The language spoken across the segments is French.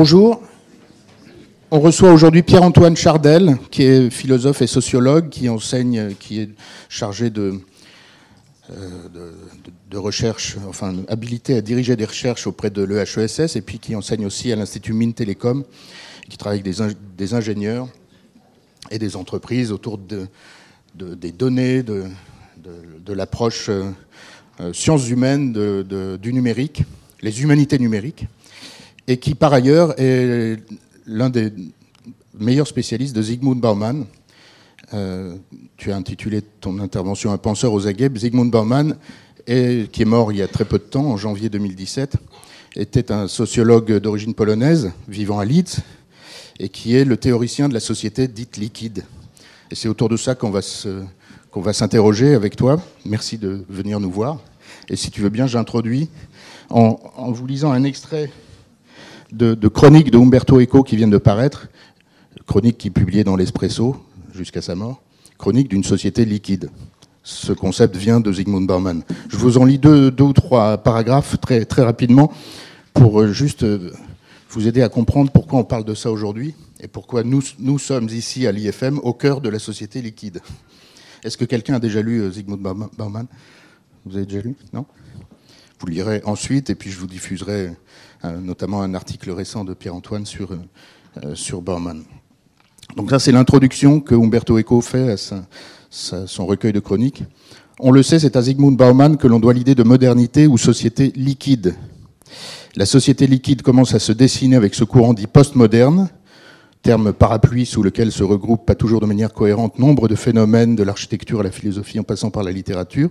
Bonjour. On reçoit aujourd'hui Pierre-Antoine Chardel, qui est philosophe et sociologue, qui enseigne, qui est chargé de, euh, recherche, enfin habilité à diriger des recherches auprès de l'EHESS, et puis qui enseigne aussi à l'Institut Mines Télécom, qui travaille avec des, ingénieurs et des entreprises autour de, des données, de, l'approche euh, euh, sciences humaines du numérique, les humanités numériques, et qui par ailleurs est l'un des meilleurs spécialistes de Zygmunt Bauman, euh, tu as intitulé ton intervention Un penseur aux aguets. Zygmunt Bauman, qui est mort il y a très peu de temps, en janvier 2017, était un sociologue d'origine polonaise, vivant à Leeds, et qui est le théoricien de la société dite liquide. Et c'est autour de ça qu'on va qu'on va s'interroger avec toi. Merci de venir nous voir. Et si tu veux bien, j'introduis en, vous lisant un extrait de, de chronique de Umberto Eco qui vient de paraître, chronique qui publiée dans l'Espresso, jusqu'à sa mort, Chronique d'une société liquide. Ce concept vient de Zygmunt Bauman. Je vous en lis deux, ou trois paragraphes très, très rapidement pour euh, juste euh, vous aider à comprendre pourquoi on parle de ça aujourd'hui et pourquoi nous, nous sommes ici à l'IFM au cœur de la société liquide. Est-ce que quelqu'un a déjà lu euh, Zygmunt Bauman? Vous avez déjà lu? Non? Vous lirez ensuite et puis je vous diffuserai notamment un article récent de Pierre-Antoine sur, sur Bauman. Donc ça, c'est l'introduction que Umberto Eco fait à son recueil de chroniques. On le sait, c'est à Zygmunt Bauman que l'on doit l'idée de modernité ou société liquide. La société liquide commence à se dessiner avec ce courant dit postmoderne, terme parapluie sous lequel se regroupent pas toujours de manière cohérente nombre de phénomènes de l'architecture à la philosophie en passant par la littérature.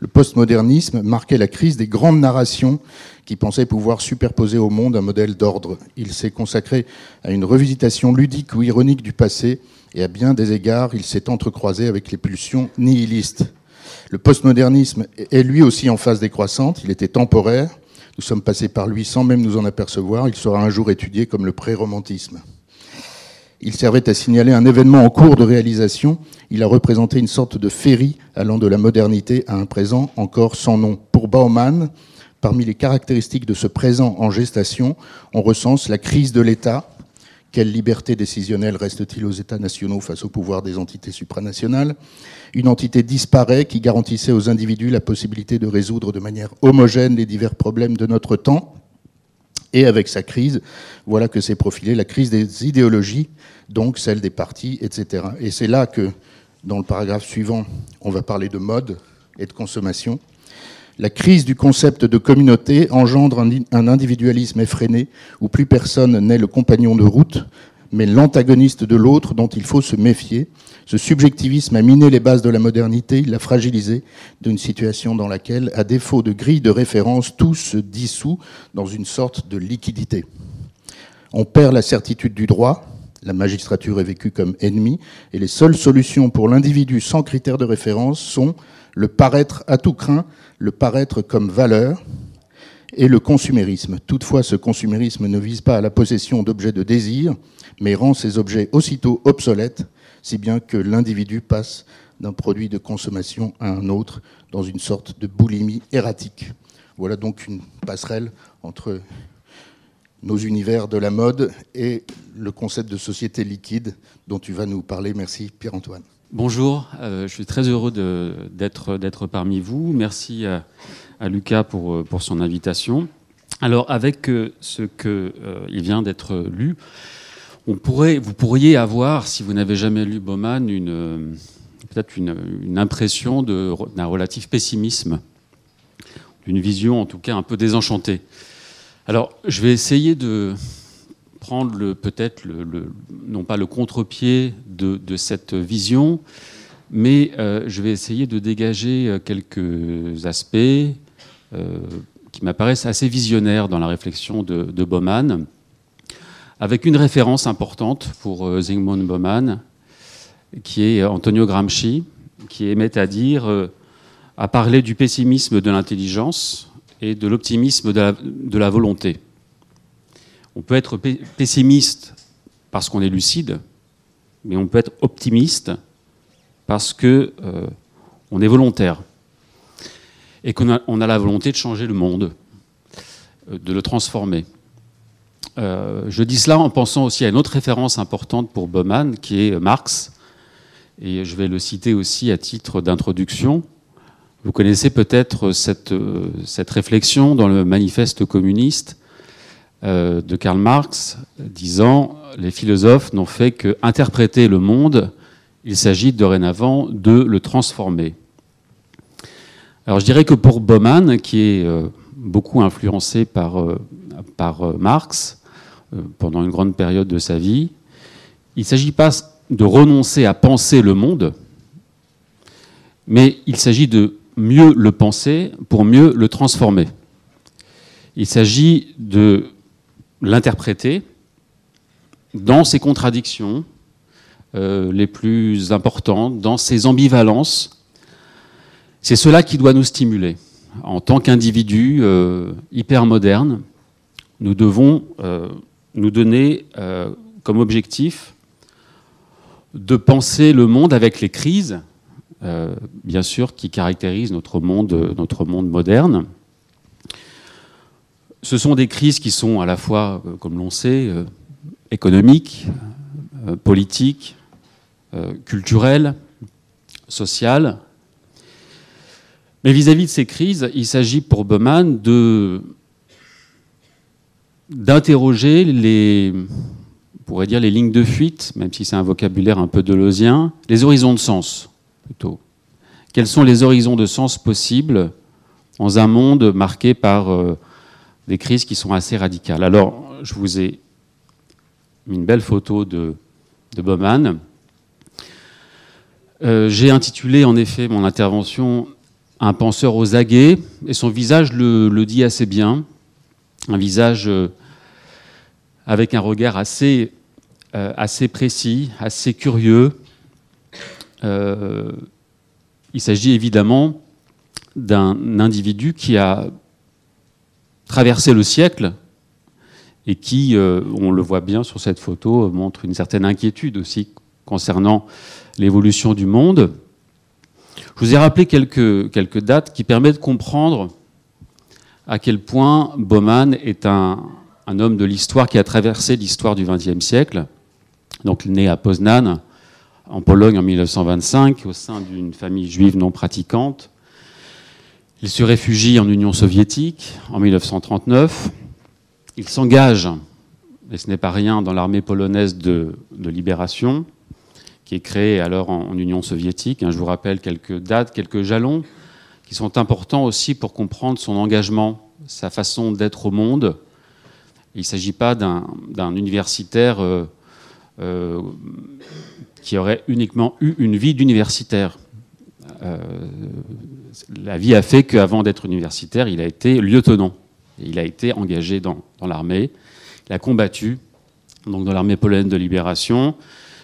Le postmodernisme marquait la crise des grandes narrations qui pensaient pouvoir superposer au monde un modèle d'ordre. Il s'est consacré à une revisitation ludique ou ironique du passé et à bien des égards, il s'est entrecroisé avec les pulsions nihilistes. Le postmodernisme est lui aussi en phase décroissante, il était temporaire, nous sommes passés par lui sans même nous en apercevoir, il sera un jour étudié comme le pré-romantisme. Il servait à signaler un événement en cours de réalisation. Il a représenté une sorte de féerie allant de la modernité à un présent encore sans nom. Pour Bauman, parmi les caractéristiques de ce présent en gestation, on recense la crise de l'État. Quelle liberté décisionnelle reste-t-il aux États nationaux face au pouvoir des entités supranationales? Une entité disparaît qui garantissait aux individus la possibilité de résoudre de manière homogène les divers problèmes de notre temps. Et avec sa crise, voilà que s'est profilée la crise des idéologies, donc celle des partis, etc. Et c'est là que, dans le paragraphe suivant, on va parler de mode et de consommation. La crise du concept de communauté engendre un individualisme effréné où plus personne n'est le compagnon de route, mais l'antagoniste de l'autre dont il faut se méfier. Ce subjectivisme a miné les bases de la modernité, il l'a fragilisé d'une situation dans laquelle, à défaut de grille de référence, tout se dissout dans une sorte de liquidité. On perd la certitude du droit, la magistrature est vécue comme ennemie, et les seules solutions pour l'individu sans critères de référence sont le paraître à tout craint, le paraître comme valeur, et le consumérisme. Toutefois, ce consumérisme ne vise pas à la possession d'objets de désir, mais rend ces objets aussitôt obsolètes, si bien que l'individu passe d'un produit de consommation à un autre dans une sorte de boulimie erratique. Voilà donc une passerelle entre nos univers de la mode et le concept de société liquide dont tu vas nous parler. Merci Pierre-Antoine. Bonjour, euh, je suis très heureux d'être parmi vous. Merci à, Lucas pour, euh, pour, son invitation. Alors, avec euh, ce qu'il vient d'être lu, vous pourriez avoir, si vous n'avez jamais lu Bauman, peut-être une, impression d'un relatif pessimisme, d'une vision en tout cas un peu désenchantée. Alors, je vais essayer de, prendre peut-être le, non pas le contre-pied de, cette vision, mais euh, je vais essayer de dégager euh, quelques aspects euh, qui m'apparaissent assez visionnaires dans la réflexion de, de, avec une référence importante pour Zygmunt Bauman, qui est Antonio Gramsci, qui émet à dire, à parler du pessimisme de l'intelligence et de l'optimisme de la volonté. On peut être pessimiste parce qu'on est lucide, mais on peut être optimiste parce que euh, on est volontaire et qu'on a, la volonté de changer le monde, euh, de le transformer. je dis cela en pensant aussi à une autre référence importante pour Bauman, qui est Marx, et je vais le citer aussi à titre d'introduction. Vous connaissez peut-être cette, réflexion dans le manifeste communiste euh, de Karl Marx, disant les philosophes n'ont fait que interpréter le monde, il s'agit dorénavant de le transformer. Alors je dirais que pour Bauman, qui est euh, beaucoup influencé par, euh, par Marx pendant une grande période de sa vie, il ne s'agit pas de renoncer à penser le monde, mais il s'agit de mieux le penser pour mieux le transformer. Il s'agit de l'interpréter dans ses contradictions euh, les plus importantes, dans ses ambivalences. C'est cela qui doit nous stimuler. En tant qu'individus euh, hyper modernes, nous devons euh, nous donner comme objectif de penser le monde avec les crises, bien sûr, qui caractérisent notre monde, notre monde moderne, ce sont des crises qui sont à la fois, euh, comme l'on sait, euh, économiques, euh, politiques, culturelles, sociales. Mais vis-à-vis de ces crises, il s'agit pour Bauman de d'interroger les, pourrait dire les lignes de fuite, même si c'est un vocabulaire un peu deleuzeien, les horizons de sens plutôt. Quels sont les horizons de sens possibles dans un monde marqué par des crises qui sont assez radicales. Alors, je vous ai mis une belle photo de, de. Euh, j'ai intitulé en effet mon intervention Un penseur aux aguets, et son visage le, dit assez bien. Un visage euh, avec un regard assez, euh, assez précis, assez curieux. il s'agit évidemment d'un individu qui a traversé le siècle et qui, euh, on le voit bien sur cette photo, montre une certaine inquiétude aussi concernant l'évolution du monde. Je vous ai rappelé quelques, dates qui permettent de comprendre à quel point Bauman est un, un homme de l'histoire qui a traversé l'histoire du XXe siècle. Donc né à Poznan, en Pologne en 1925, au sein d'une famille juive non pratiquante. Il se réfugie en Union soviétique en 1939. Il s'engage, et ce n'est pas rien, dans l'armée polonaise de, libération, qui est créée alors en, Union soviétique. Je vous rappelle quelques dates, quelques jalons qui sont importants aussi pour comprendre son engagement, sa façon d'être au monde. Il ne s'agit pas d'un universitaire euh, euh, qui aurait uniquement eu une vie d'universitaire. Euh, la vie a fait qu'avant d'être universitaire, il a été lieutenant. il a été engagé dans, l'armée. Il a combattu donc dans l'armée polonaise de libération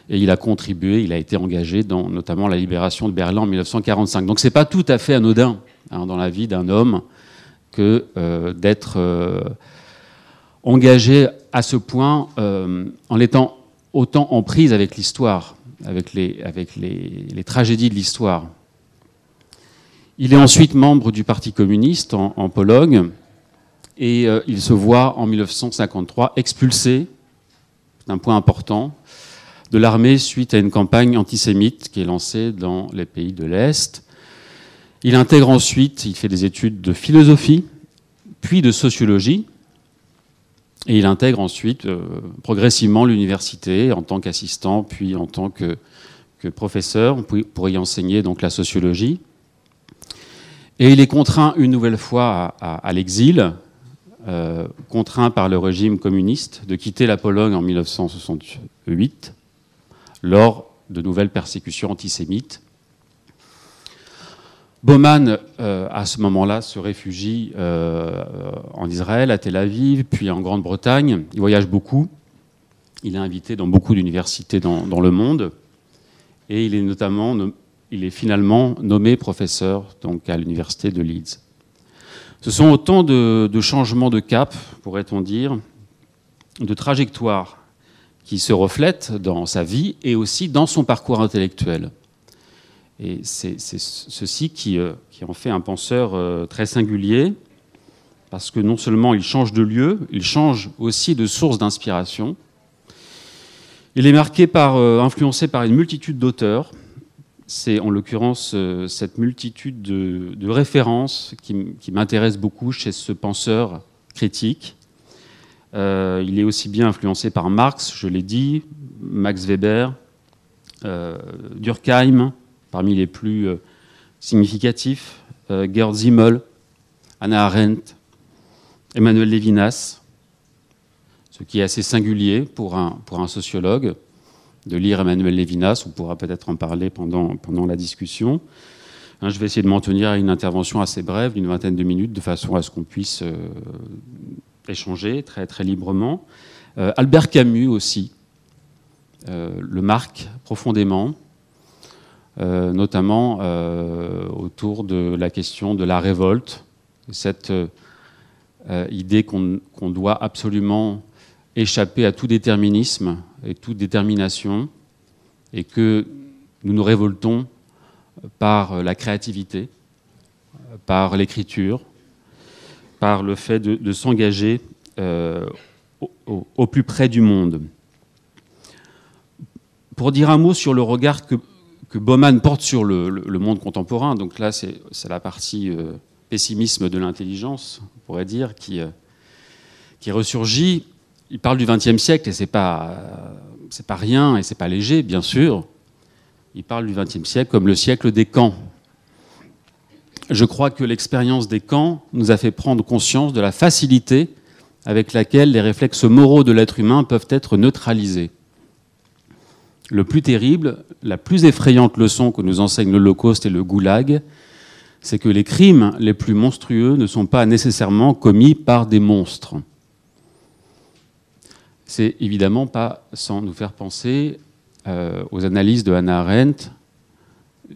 et il a contribué, il a été engagé dans notamment la libération de Berlin en 1945. Donc c'est pas tout à fait anodin hein, dans la vie d'un homme que euh, d'être euh, engagé à ce point en étant autant en prise avec l'histoire, avec les tragédies de l'histoire. Il est ensuite membre du Parti communiste en, Pologne et euh, il se voit en 1953 expulsé, c'est un point important, de l'armée suite à une campagne antisémite qui est lancée dans les pays de l'Est. Il intègre ensuite, il fait des études de philosophie, puis de sociologie, et il intègre ensuite euh, progressivement l'université en tant qu'assistant, puis en tant que, que professeur pour y enseigner donc la sociologie. Et il est contraint une nouvelle fois à, l'exil, euh, contraint par le régime communiste de quitter la Pologne en 1968 lors de nouvelles persécutions antisémites. Bauman, euh, à ce moment-là, se réfugie euh, en Israël, à Tel Aviv, puis en Grande-Bretagne. Il voyage beaucoup. Il est invité dans beaucoup d'universités dans, dans, le monde. Et il est notamment il est finalement nommé professeur donc, à l'université de Leeds. Ce sont autant de, changements de cap, pourrait-on dire, de trajectoire qui se reflètent dans sa vie et aussi dans son parcours intellectuel. Et c'est ceci qui, euh, qui, en fait un penseur euh, très singulier. parce que non seulement il change de lieu, il change aussi de source d'inspiration. Il est marqué par, euh, influencé par une multitude d'auteurs. C'est en l'occurrence euh, cette multitude de, références qui, qui m'intéresse beaucoup chez ce penseur critique. Euh, il est aussi bien influencé par Marx, je l'ai dit, Max Weber, Durkheim, parmi les plus significatifs, Gerd Zimmel, Anna Arendt, Emmanuel Lévinas, ce qui est assez singulier pour un sociologue de lire Emmanuel Lévinas. On pourra peut-être en parler pendant, la discussion. Hein, je vais essayer de m'en tenir à une intervention assez brève, d'une vingtaine de minutes, de façon à ce qu'on puisse euh, échanger très, très librement. Euh, Albert Camus aussi euh, le marque profondément, notamment autour de la question de la révolte, cette idée qu'on doit absolument échapper à tout déterminisme et toute détermination, et que nous nous révoltons par la créativité, par l'écriture, par le fait de, s'engager euh, au, plus près du monde. Pour dire un mot sur le regard que, que porte sur le, monde contemporain, donc là c'est la partie euh, pessimisme de l'intelligence, on pourrait dire, qui, euh, qui ressurgit il parle du XXe siècle et c'est pas pas rien et c'est pas léger, bien sûr. Il parle du XXe siècle comme le siècle des camps. Je crois que l'expérience des camps nous a fait prendre conscience de la facilité avec laquelle les réflexes moraux de l'être humain peuvent être neutralisés. Le plus terrible, la plus effrayante leçon que nous enseigne l'Holocauste et le Goulag, c'est que les crimes les plus monstrueux ne sont pas nécessairement commis par des monstres c'est évidemment pas sans nous faire penser euh, aux analyses de Hannah Arendt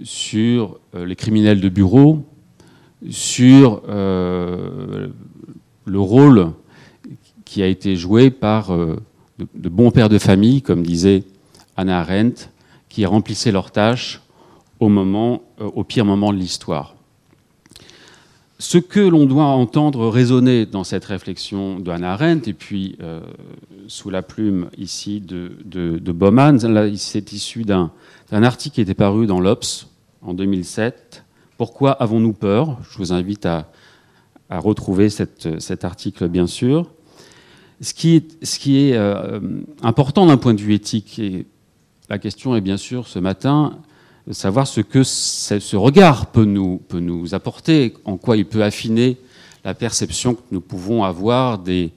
sur euh, les criminels de bureau, sur euh, le rôle qui a été joué par de, bons pères de famille, comme disait Hannah Arendt, qui remplissaient leurs tâches au pire moment de l'histoire ce que l'on doit entendre résonner dans cette réflexion de Hannah Arendt, et puis euh, sous la plume ici de, de, Bauman, c'est issu d'un article qui était paru dans l'Obs en 2007. Pourquoi avons-nous peur? Je vous invite à, retrouver cet article, bien sûr. Ce qui est, euh, important d'un point de vue éthique, et la question est bien sûr ce matin, savoir ce que ce regard peut nous, peut nous apporter, en quoi il peut affiner la perception que nous pouvons avoir des,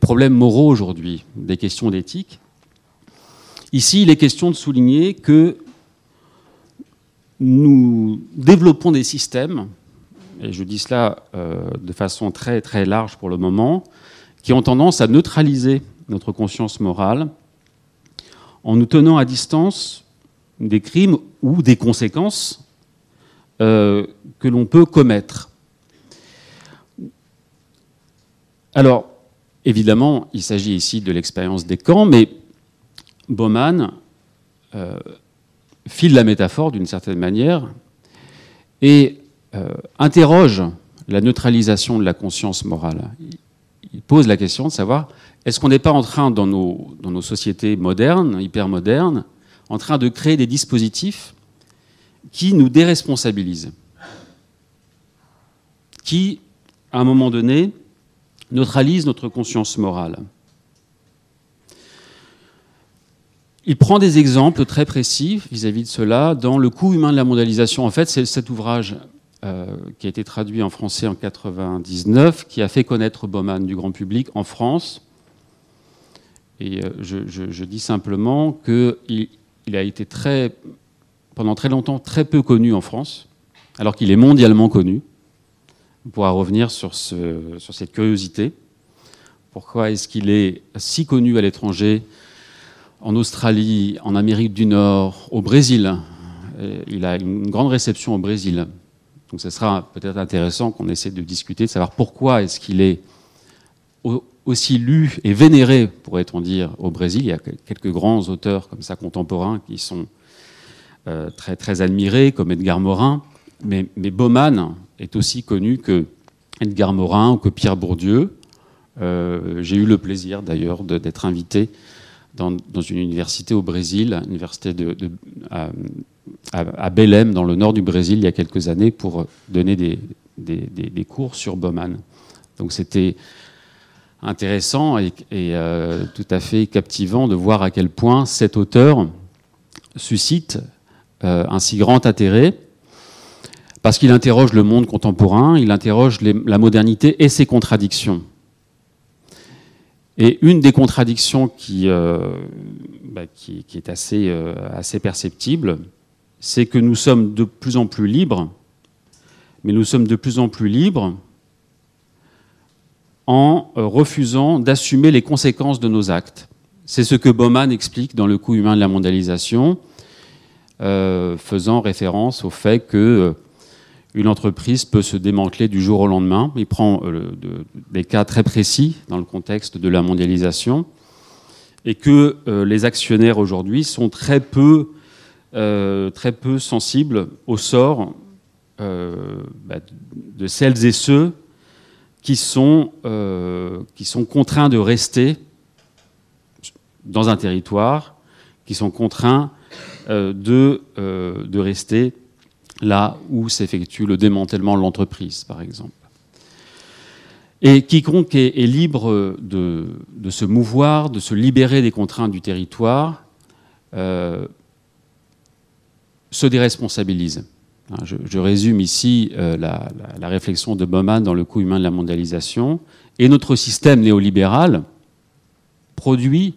problèmes moraux aujourd'hui, des questions d'éthique. Ici, il est question de souligner que nous développons des systèmes, et je dis cela euh, de façon très très large pour le moment, qui ont tendance à neutraliser notre conscience morale en nous tenant à distance des crimes ou des conséquences euh, que l'on peut commettre. Alors, évidemment, il s'agit ici de l'expérience des camps, mais Bauman euh, file la métaphore d'une certaine manière et euh, interroge la neutralisation de la conscience morale. Il pose la question de savoir est-ce qu'on n'est pas en train, dans nos, dans nos sociétés modernes, hyper modernes, en train de créer des dispositifs qui nous déresponsabilisent, qui, à un moment donné, neutralisent notre conscience morale. Il prend des exemples très précis vis-à-vis de cela dans Le coût humain de la mondialisation. En fait, c'est cet ouvrage euh, qui a été traduit en français en 1999, qui a fait connaître Bauman du grand public en France. Et euh, je, je, dis simplement qu'il il a été très, pendant très longtemps très peu connu en France, alors qu'il est mondialement connu. On pourra revenir sur, ce, sur cette curiosité. Pourquoi est-ce qu'il est si connu à l'étranger, en Australie, en Amérique du Nord, au Brésil? Il a une grande réception au Brésil. Donc ce sera peut-être intéressant qu'on essaie de discuter, de savoir pourquoi est-ce qu'il est aussi lu et vénéré, pourrait-on dire, au Brésil. Il y a quelques grands auteurs comme ça contemporains qui sont euh, très, très admirés, comme Edgar Morin. Mais, mais est aussi connu que Edgar Morin ou que Pierre Bourdieu. J'ai eu le plaisir d'ailleurs d'être invité dans, une université au Brésil, université de, à, Belém, dans le nord du Brésil, il y a quelques années, pour donner des, des, cours sur Bowman. Donc c'était intéressant et, euh, tout à fait captivant de voir à quel point cet auteur suscite euh, un si grand intérêt, parce qu'il interroge le monde contemporain, il interroge la modernité et ses contradictions. Et une des contradictions qui, euh, bah, qui, est assez, assez perceptible, c'est que nous sommes de plus en plus libres, mais nous sommes de plus en plus libres en euh, refusant d'assumer les conséquences de nos actes. C'est ce que Bauman explique dans Le coût humain de la mondialisation, faisant référence au fait que une entreprise peut se démanteler du jour au lendemain. Il prend euh, des cas très précis dans le contexte de la mondialisation et que euh, les actionnaires aujourd'hui sont très peu, euh, très peu sensibles au sort bah, de celles et ceux qui sont, qui sont contraints de rester dans un territoire, qui sont contraints de, de rester là où s'effectue le démantèlement de l'entreprise, par exemple. Et quiconque est, libre de, se mouvoir, de se libérer des contraintes du territoire, euh, se déresponsabilise. Hein, je, résume ici euh, la, réflexion de Bauman dans le coût humain de la mondialisation. Et notre système néolibéral produit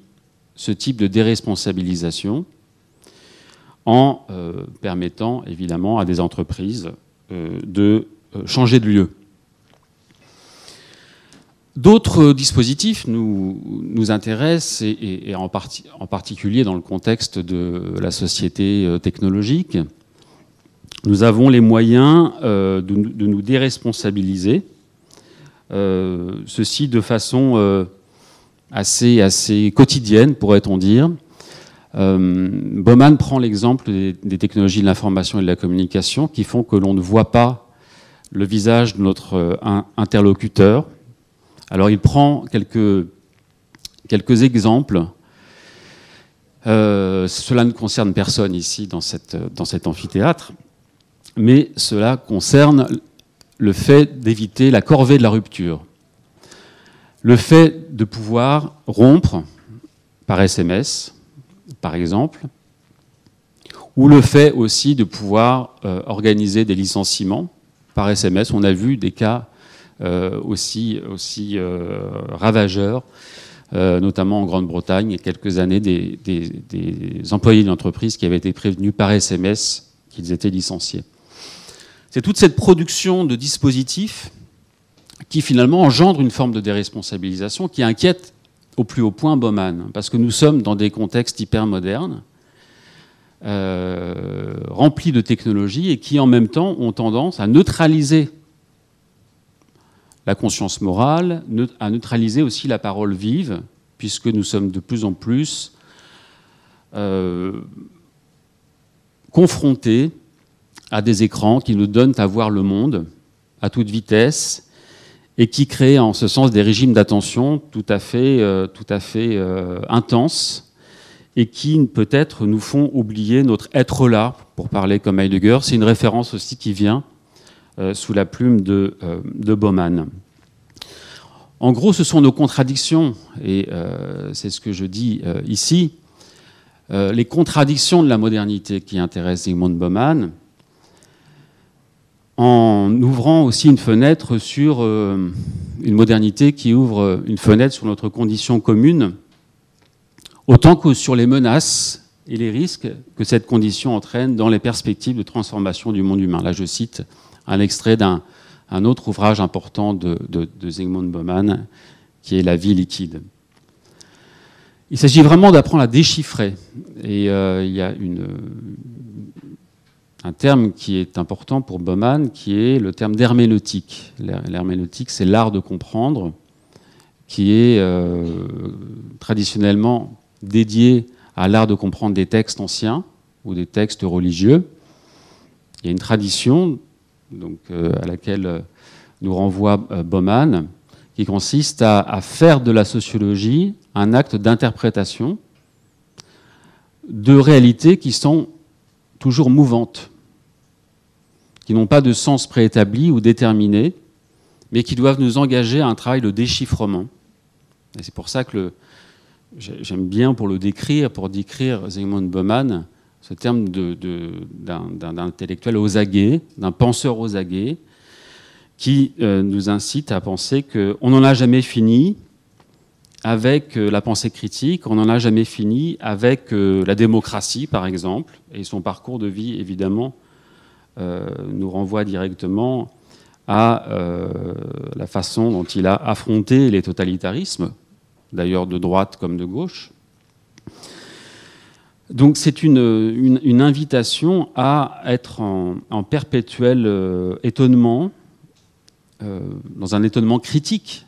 ce type de déresponsabilisation en euh, permettant évidemment à des entreprises euh, de changer de lieu. D'autres dispositifs nous, intéressent, et, en, particulier dans le contexte de la société technologique. Nous avons les moyens de, de, nous déresponsabiliser, ceci de façon assez, assez quotidienne, pourrait-on dire, euh, Bauman prend l'exemple des, technologies de l'information et de la communication qui font que l'on ne voit pas le visage de notre euh, interlocuteur. Alors il prend quelques, quelques exemples. Euh, cela ne concerne personne ici dans, cette, dans cet amphithéâtre, mais cela concerne le fait d'éviter la corvée de la rupture. Le fait de pouvoir rompre par SMS, par exemple, ou le fait aussi de pouvoir euh, organiser des licenciements par SMS. On a vu des cas euh, aussi, euh, ravageurs, notamment en Grande-Bretagne, il y a quelques années, des, des employés d'une entreprise qui avaient été prévenus par SMS qu'ils étaient licenciés. C'est toute cette production de dispositifs qui finalement engendre une forme de déresponsabilisation qui inquiète au plus haut point Bauman, parce que nous sommes dans des contextes hyper modernes, euh, remplis de technologies et qui en même temps ont tendance à neutraliser la conscience morale, à neutraliser aussi la parole vive, puisque nous sommes de plus en plus euh, confrontés à des écrans qui nous donnent à voir le monde à toute vitesse et qui crée en ce sens des régimes d'attention tout à fait, euh, tout à fait euh, intenses et qui peut-être nous font oublier notre être là, pour parler comme Heidegger. C'est une référence aussi qui vient euh, sous la plume de, de Bauman. En gros, ce sont nos contradictions, et c'est ce que je dis ici, les contradictions de la modernité qui intéressent Zygmunt Bauman, en ouvrant aussi une fenêtre sur euh, une modernité qui ouvre une fenêtre sur notre condition commune, autant que sur les menaces et les risques que cette condition entraîne dans les perspectives de transformation du monde humain. Là, je cite un extrait d'un autre ouvrage important de, Zygmunt Bauman, qui est La vie liquide. Il s'agit vraiment d'apprendre à déchiffrer. Et euh, il y a une, un terme qui est important pour Bauman, qui est le terme d'herméneutique. L'herméneutique, c'est l'art de comprendre, qui est euh, traditionnellement dédié à l'art de comprendre des textes anciens ou des textes religieux. Il y a une tradition donc, euh, à laquelle nous renvoie Bauman, qui consiste à, faire de la sociologie un acte d'interprétation de réalités qui sont toujours mouvantes, qui n'ont pas de sens préétabli ou déterminé, mais qui doivent nous engager à un travail de déchiffrement. Et c'est pour ça que j'aime bien pour le décrire, pour décrire Zygmunt Bauman, ce terme d'un intellectuel aguets, d'un penseur aguets, qui euh, nous incite à penser qu'on n'en a jamais fini avec euh, la pensée critique, on n'en a jamais fini avec euh, la démocratie, par exemple, et son parcours de vie, évidemment, nous renvoie directement à la façon dont il a affronté les totalitarismes, d'ailleurs de droite comme de gauche. Donc c'est une, invitation à être en, perpétuel étonnement, euh, dans un étonnement critique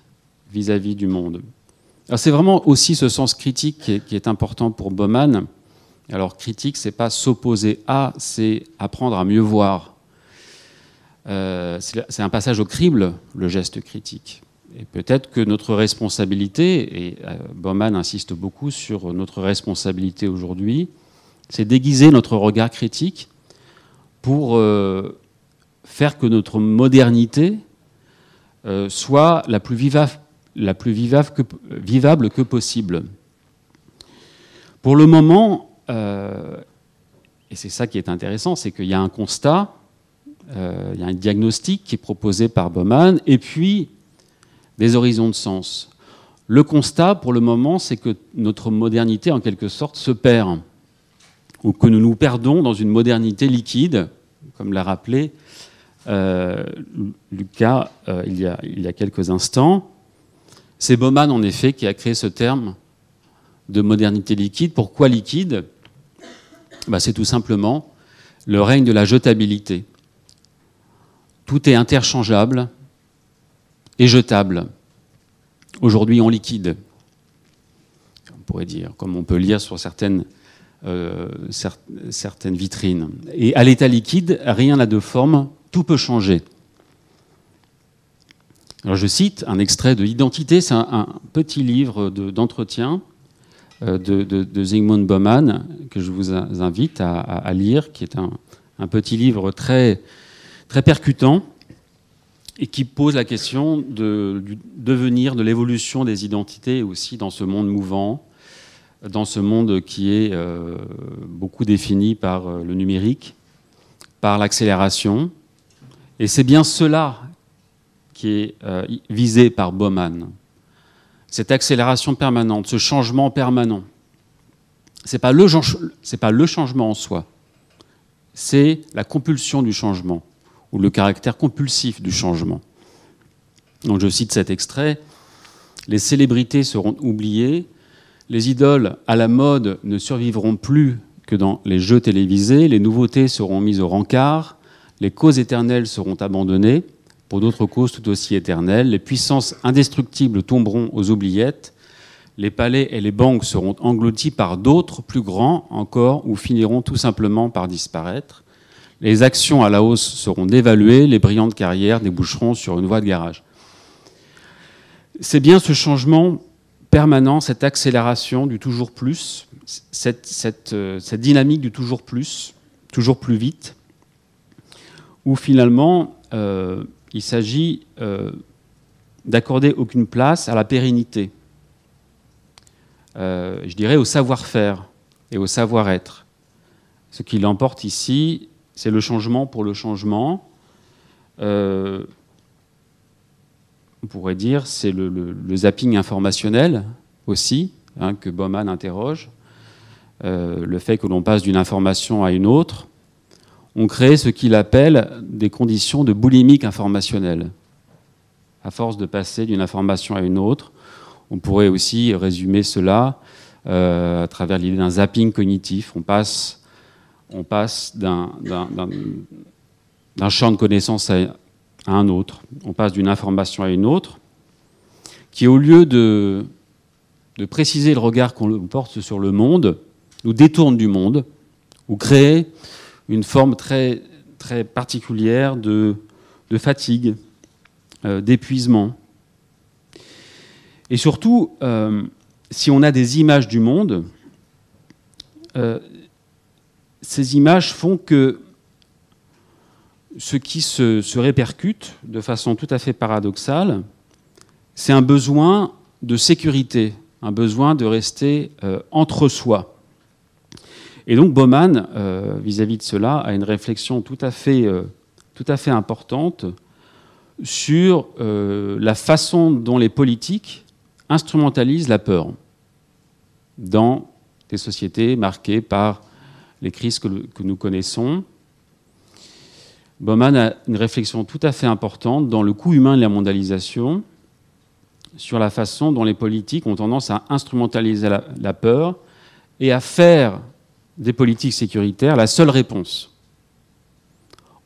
vis-à-vis du monde. C'est vraiment aussi ce sens critique qui est, important pour Bauman. Alors critique, c'est pas s'opposer à, c'est apprendre à mieux voir. Euh, c'est un passage au crible, le geste critique. Et peut-être que notre responsabilité, et euh, Bauman insiste beaucoup sur notre responsabilité aujourd'hui, c'est déguiser notre regard critique pour faire que notre modernité euh, soit la plus, vivable, que, possible. Pour le moment, euh, et c'est ça qui est intéressant, c'est qu'il y a un constat, euh, il y a un diagnostic qui est proposé par Bauman, et puis des horizons de sens. Le constat, pour le moment, c'est que notre modernité, en quelque sorte, se perd, ou que nous nous perdons dans une modernité liquide, comme l'a rappelé euh, Lucas euh, il, y a, il, y a, quelques instants. C'est Bauman, en effet, qui a créé ce terme de modernité liquide. Pourquoi liquide? Bah, C'est tout simplement le règne de la jetabilité. Tout est interchangeable et jetable. Aujourd'hui, on liquide, on pourrait dire, comme on peut lire sur certaines, euh, certaines vitrines. Et à l'état liquide, rien n'a de forme tout peut changer. Alors je cite un extrait de L'identité, c'est un, petit livre d'entretien de, de, Zygmunt Bauman que je vous invite à, lire, qui est un, petit livre très, très percutant et qui pose la question du devenir, de l'évolution des identités aussi dans ce monde mouvant, dans ce monde qui est euh, beaucoup défini par euh, le numérique, par l'accélération, et c'est bien cela qui est euh, visé par Bauman. Cette accélération permanente, ce changement permanent. Ce n'est pas, le changement en soi, c'est la compulsion du changement, ou le caractère compulsif du changement. Donc je cite cet extrait. Les célébrités seront oubliées, les idoles à la mode ne survivront plus que dans les jeux télévisés, les nouveautés seront mises au rencard, les causes éternelles seront abandonnées d'autres causes tout aussi éternelles, les puissances indestructibles tomberont aux oubliettes, les palais et les banques seront engloutis par d'autres plus grands encore ou finiront tout simplement par disparaître. Les actions à la hausse seront dévaluées, les brillantes carrières déboucheront sur une voie de garage. C'est bien ce changement permanent, cette accélération du toujours plus, cette, cette euh, dynamique du toujours plus, toujours plus vite, où finalement euh, il s'agit euh, d'accorder aucune place à la pérennité, euh, je dirais au savoir-faire et au savoir-être. Ce qui l'emporte ici, c'est le changement pour le changement. on pourrait dire c'est le, zapping informationnel aussi, hein, que Bauman interroge. le fait que l'on passe d'une information à une autre, on crée ce qu'il appelle des conditions de boulimique informationnelle. À force de passer d'une information à une autre, on pourrait aussi résumer cela euh, à travers l'idée d'un zapping cognitif. On passe, d'un champ de connaissances à, un autre. On passe d'une information à une autre, qui au lieu de préciser le regard qu'on porte sur le monde, nous détourne du monde, ou crée une forme très, particulière de, fatigue, d'épuisement. Et surtout, si on a des images du monde, ces images font que ce qui se, répercute de façon tout à fait paradoxale, c'est un besoin de sécurité, un besoin de rester euh, entre soi. Et donc Bauman, euh, vis-à-vis de cela, a une réflexion tout à fait, euh, tout à fait importante sur la façon dont les politiques instrumentalisent la peur dans des sociétés marquées par les crises que, nous connaissons. Bauman a une réflexion tout à fait importante dans le coût humain de la mondialisation, sur la façon dont les politiques ont tendance à instrumentaliser la, peur et à faire des politiques sécuritaires la seule réponse,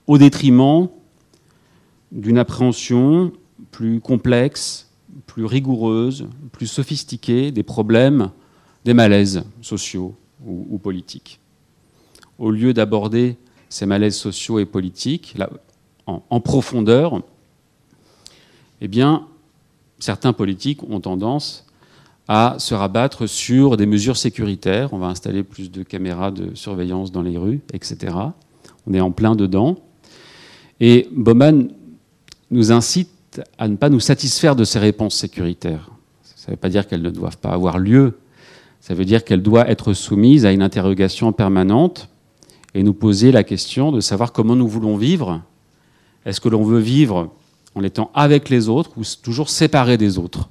au détriment d'une appréhension plus complexe, plus rigoureuse, plus sophistiquée des problèmes, des malaises sociaux ou politiques. Au lieu d'aborder ces malaises sociaux et politiques en, profondeur, eh bien, certains politiques ont tendance à se rabattre sur des mesures sécuritaires. On va installer plus de caméras de surveillance dans les rues, etc. On est en plein dedans. Et Bowman nous incite à ne pas nous satisfaire de ces réponses sécuritaires. Ça ne veut pas dire qu'elles ne doivent pas avoir lieu. Ça veut dire qu'elles doivent être soumises à une interrogation permanente et nous poser la question de savoir comment nous voulons vivre. Est-ce que l'on veut vivre en étant avec les autres ou toujours séparé des autres?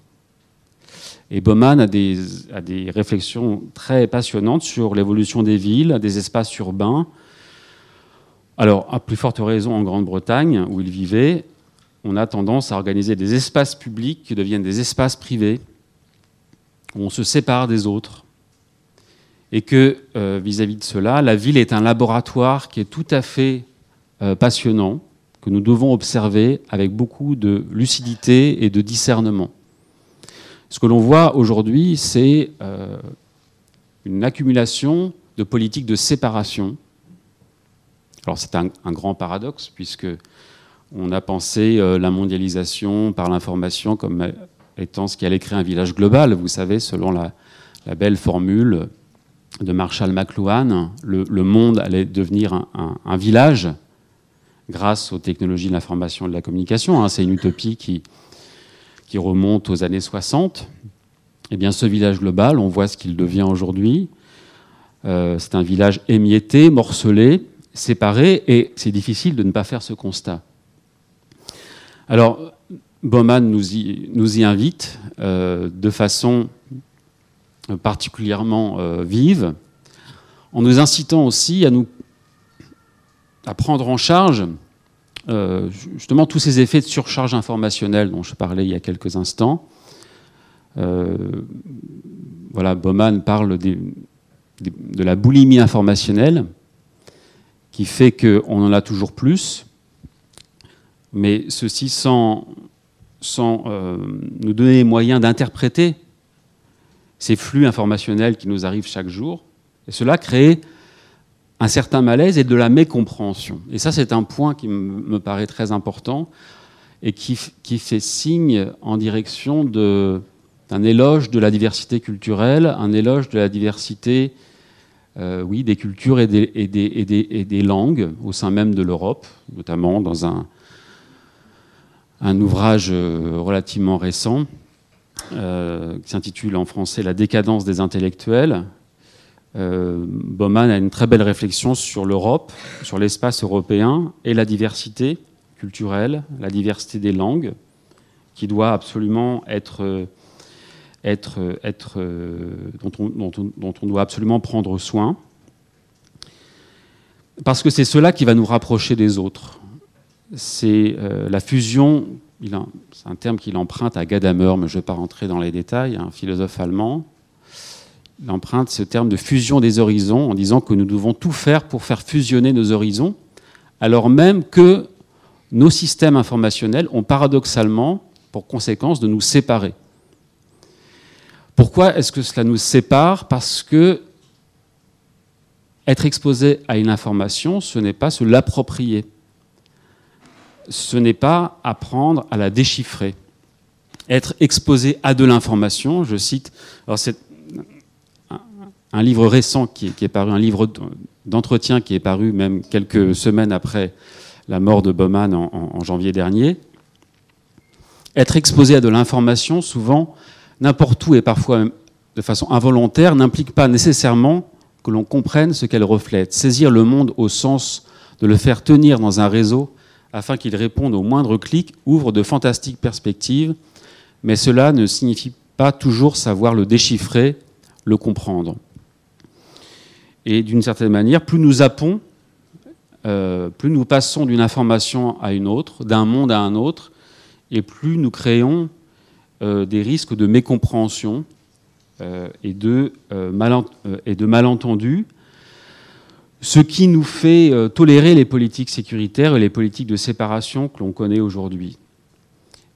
Et Bauman a des, réflexions très passionnantes sur l'évolution des villes, des espaces urbains. Alors, à plus forte raison en Grande-Bretagne, où il vivait, on a tendance à organiser des espaces publics qui deviennent des espaces privés, où on se sépare des autres et que euh, vis-à-vis de cela, la ville est un laboratoire qui est tout à fait euh, passionnant, que nous devons observer avec beaucoup de lucidité et de discernement. Ce que l'on voit aujourd'hui, c'est euh, une accumulation de politiques de séparation. Alors c'est un, grand paradoxe, puisque on a pensé la mondialisation par l'information comme étant ce qui allait créer un village global, vous savez, selon la, la belle formule de Marshall McLuhan, le, monde allait devenir un, village grâce aux technologies de l'information et de la communication. Hein. C'est une utopie qui, qui remonte aux années 60. Eh bien, ce village global, on voit ce qu'il devient aujourd'hui. Euh, c'est un village émietté, morcelé, séparé, et c'est difficile de ne pas faire ce constat. Alors, Bauman nous y, invite euh, de façon particulièrement euh, vive, en nous incitant aussi à, nous, à prendre en charge euh, justement tous ces effets de surcharge informationnelle dont je parlais il y a quelques instants. Euh, voilà, Bauman parle de la boulimie informationnelle qui fait qu'on en a toujours plus, mais ceci sans, sans nous donner les moyens d'interpréter ces flux informationnels qui nous arrivent chaque jour. Et cela crée un certain malaise et de la mécompréhension. Et ça, c'est un point qui me paraît très important et qui, fait signe en direction d'un éloge de la diversité culturelle, un éloge de la diversité euh, oui, des cultures et des, langues au sein même de l'Europe, notamment dans un, un ouvrage euh, relativement récent euh, qui s'intitule en français La décadence des intellectuels. Euh, Bauman a une très belle réflexion sur l'Europe, sur l'espace européen et la diversité culturelle, la diversité des langues, qui doit absolument être, être, être dont, on, dont, on, dont, on, doit absolument prendre soin, parce que c'est cela qui va nous rapprocher des autres. C'est euh, la fusion c'est un terme qu'il emprunte à Gadamer, mais je ne vais pas rentrer dans les détails, un philosophe allemand. Il emprunte ce terme de fusion des horizons en disant que nous devons tout faire pour faire fusionner nos horizons, alors même que nos systèmes informationnels ont paradoxalement pour conséquence de nous séparer. Pourquoi est-ce que cela nous sépare? Parce que être exposé à une information, ce n'est pas se l'approprier ce n'est pas apprendre à la déchiffrer. Être exposé à de l'information, je cite, c'est un, livre récent qui est, paru, un livre d'entretien qui est paru même quelques semaines après la mort de Bowman en janvier dernier. Être exposé à de l'information, souvent, n'importe où et parfois de façon involontaire, n'implique pas nécessairement que l'on comprenne ce qu'elle reflète. Saisir le monde au sens de le faire tenir dans un réseau afin qu'il réponde au moindre clic ouvre de fantastiques perspectives, mais cela ne signifie pas toujours savoir le déchiffrer, le comprendre. Et d'une certaine manière, plus nous appons, euh, plus nous passons d'une information à une autre, d'un monde à un autre, et plus nous créons euh, des risques de mécompréhension euh, et, de, et de malentendus ce qui nous fait tolérer les politiques sécuritaires et les politiques de séparation que l'on connaît aujourd'hui.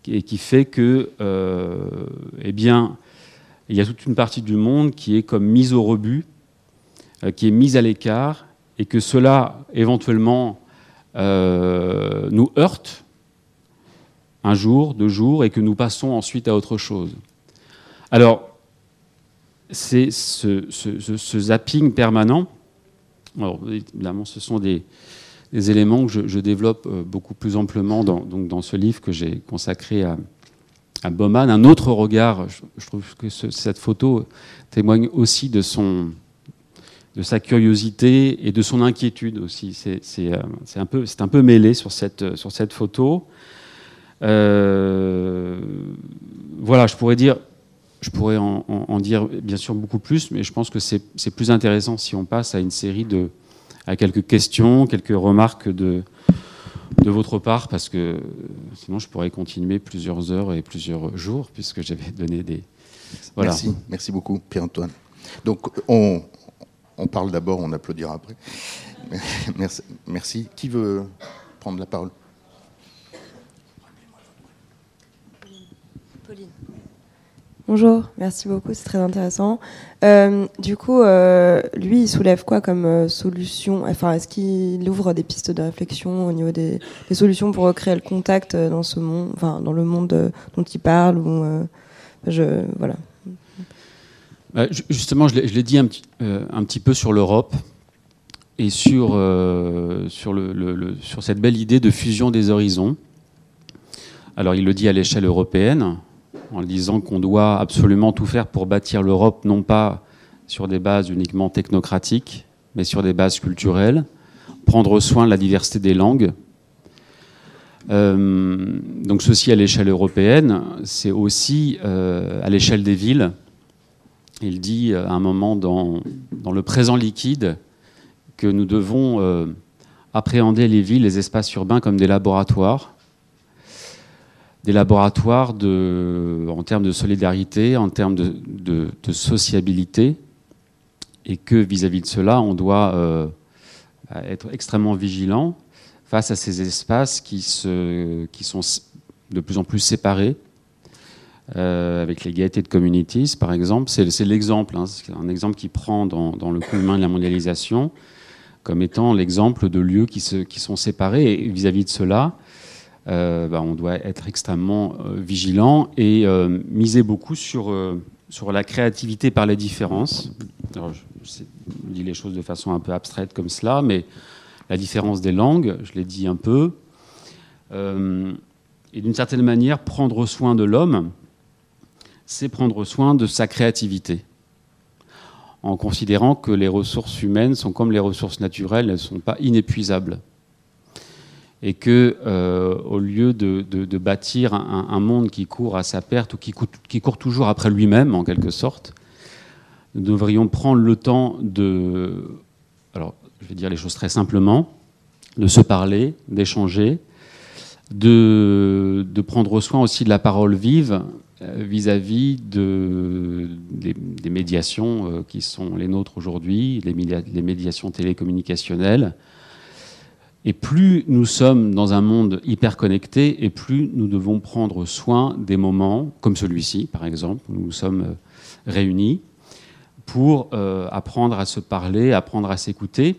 Et qui fait que, eh bien, il y a toute une partie du monde qui est comme mise au rebut, qui est mise à l'écart, et que cela, éventuellement, nous heurte un jour, deux jours, et que nous passons ensuite à autre chose. Alors, c'est ce zapping permanent alors, évidemment, ce sont des, éléments que je, développe euh, beaucoup plus amplement dans, donc dans ce livre que j'ai consacré à, à Bowman. Un autre regard, je, trouve que cette photo témoigne aussi de, son, de sa curiosité et de son inquiétude aussi. C'est euh, un, peu, mêlé sur cette, cette photo. Euh, voilà, je pourrais en, dire bien sûr beaucoup plus, mais je pense que c'est plus intéressant si on passe à une série de à quelques questions, quelques remarques de, de votre part, parce que sinon je pourrais continuer plusieurs heures et plusieurs jours, puisque j'avais donné des... Voilà. Merci, merci beaucoup Pierre-Antoine. Donc on, on parle d'abord, on applaudira après. Merci, merci. Qui veut prendre la parole? Bonjour, merci beaucoup, c'est très intéressant. Euh, du coup, euh, lui, il soulève quoi comme euh, solution? Enfin, est-ce qu'il ouvre des pistes de réflexion au niveau des, solutions pour recréer le contact dans ce monde, enfin, dans le monde dont il parle ou, je, voilà. Bah, justement, je l'ai dit un petit, un petit, peu sur l'Europe et sur, sur, cette belle idée de fusion des horizons. Alors, il le dit à l'échelle européenne en disant qu'on doit absolument tout faire pour bâtir l'Europe, non pas sur des bases uniquement technocratiques, mais sur des bases culturelles, prendre soin de la diversité des langues. Euh, donc ceci à l'échelle européenne, c'est aussi euh, à l'échelle des villes. Il dit euh, à un moment dans, le présent liquide que nous devons appréhender les villes, les espaces urbains comme des laboratoires. Des laboratoires en termes de solidarité, en termes de, sociabilité, et que vis-à-vis de cela, on doit euh, être extrêmement vigilant face à ces espaces qui sont de plus en plus séparés, euh, avec les gaietés de communities, par exemple. C'est l'exemple, hein, un exemple qui prend dans, dans, le coup humain de la mondialisation comme étant l'exemple de lieux qui, sont séparés. Et vis-à-vis -vis de cela, euh, bah, on doit être extrêmement euh, vigilant et miser beaucoup sur, sur la créativité par les différences. je, dis les choses de façon un peu abstraite comme cela, mais la différence des langues, je l'ai dit un peu, et d'une certaine manière, prendre soin de l'homme, c'est prendre soin de sa créativité. En considérant que les ressources humaines sont comme les ressources naturelles, elles ne sont pas inépuisables. Et que euh, au lieu de, bâtir un, monde qui court à sa perte ou qui, qui court toujours après lui-même en quelque sorte, nous devrions prendre le temps de, alors je vais dire les choses très simplement, de se parler, d'échanger, de, prendre soin aussi de la parole vive euh, vis-à-vis de, des, médiations euh, qui sont les nôtres aujourd'hui, les, médiations télécommunicationnelles, et plus nous sommes dans un monde hyper connecté, et plus nous devons prendre soin des moments, comme celui-ci par exemple, où nous sommes euh, réunis, pour apprendre à se parler, apprendre à s'écouter.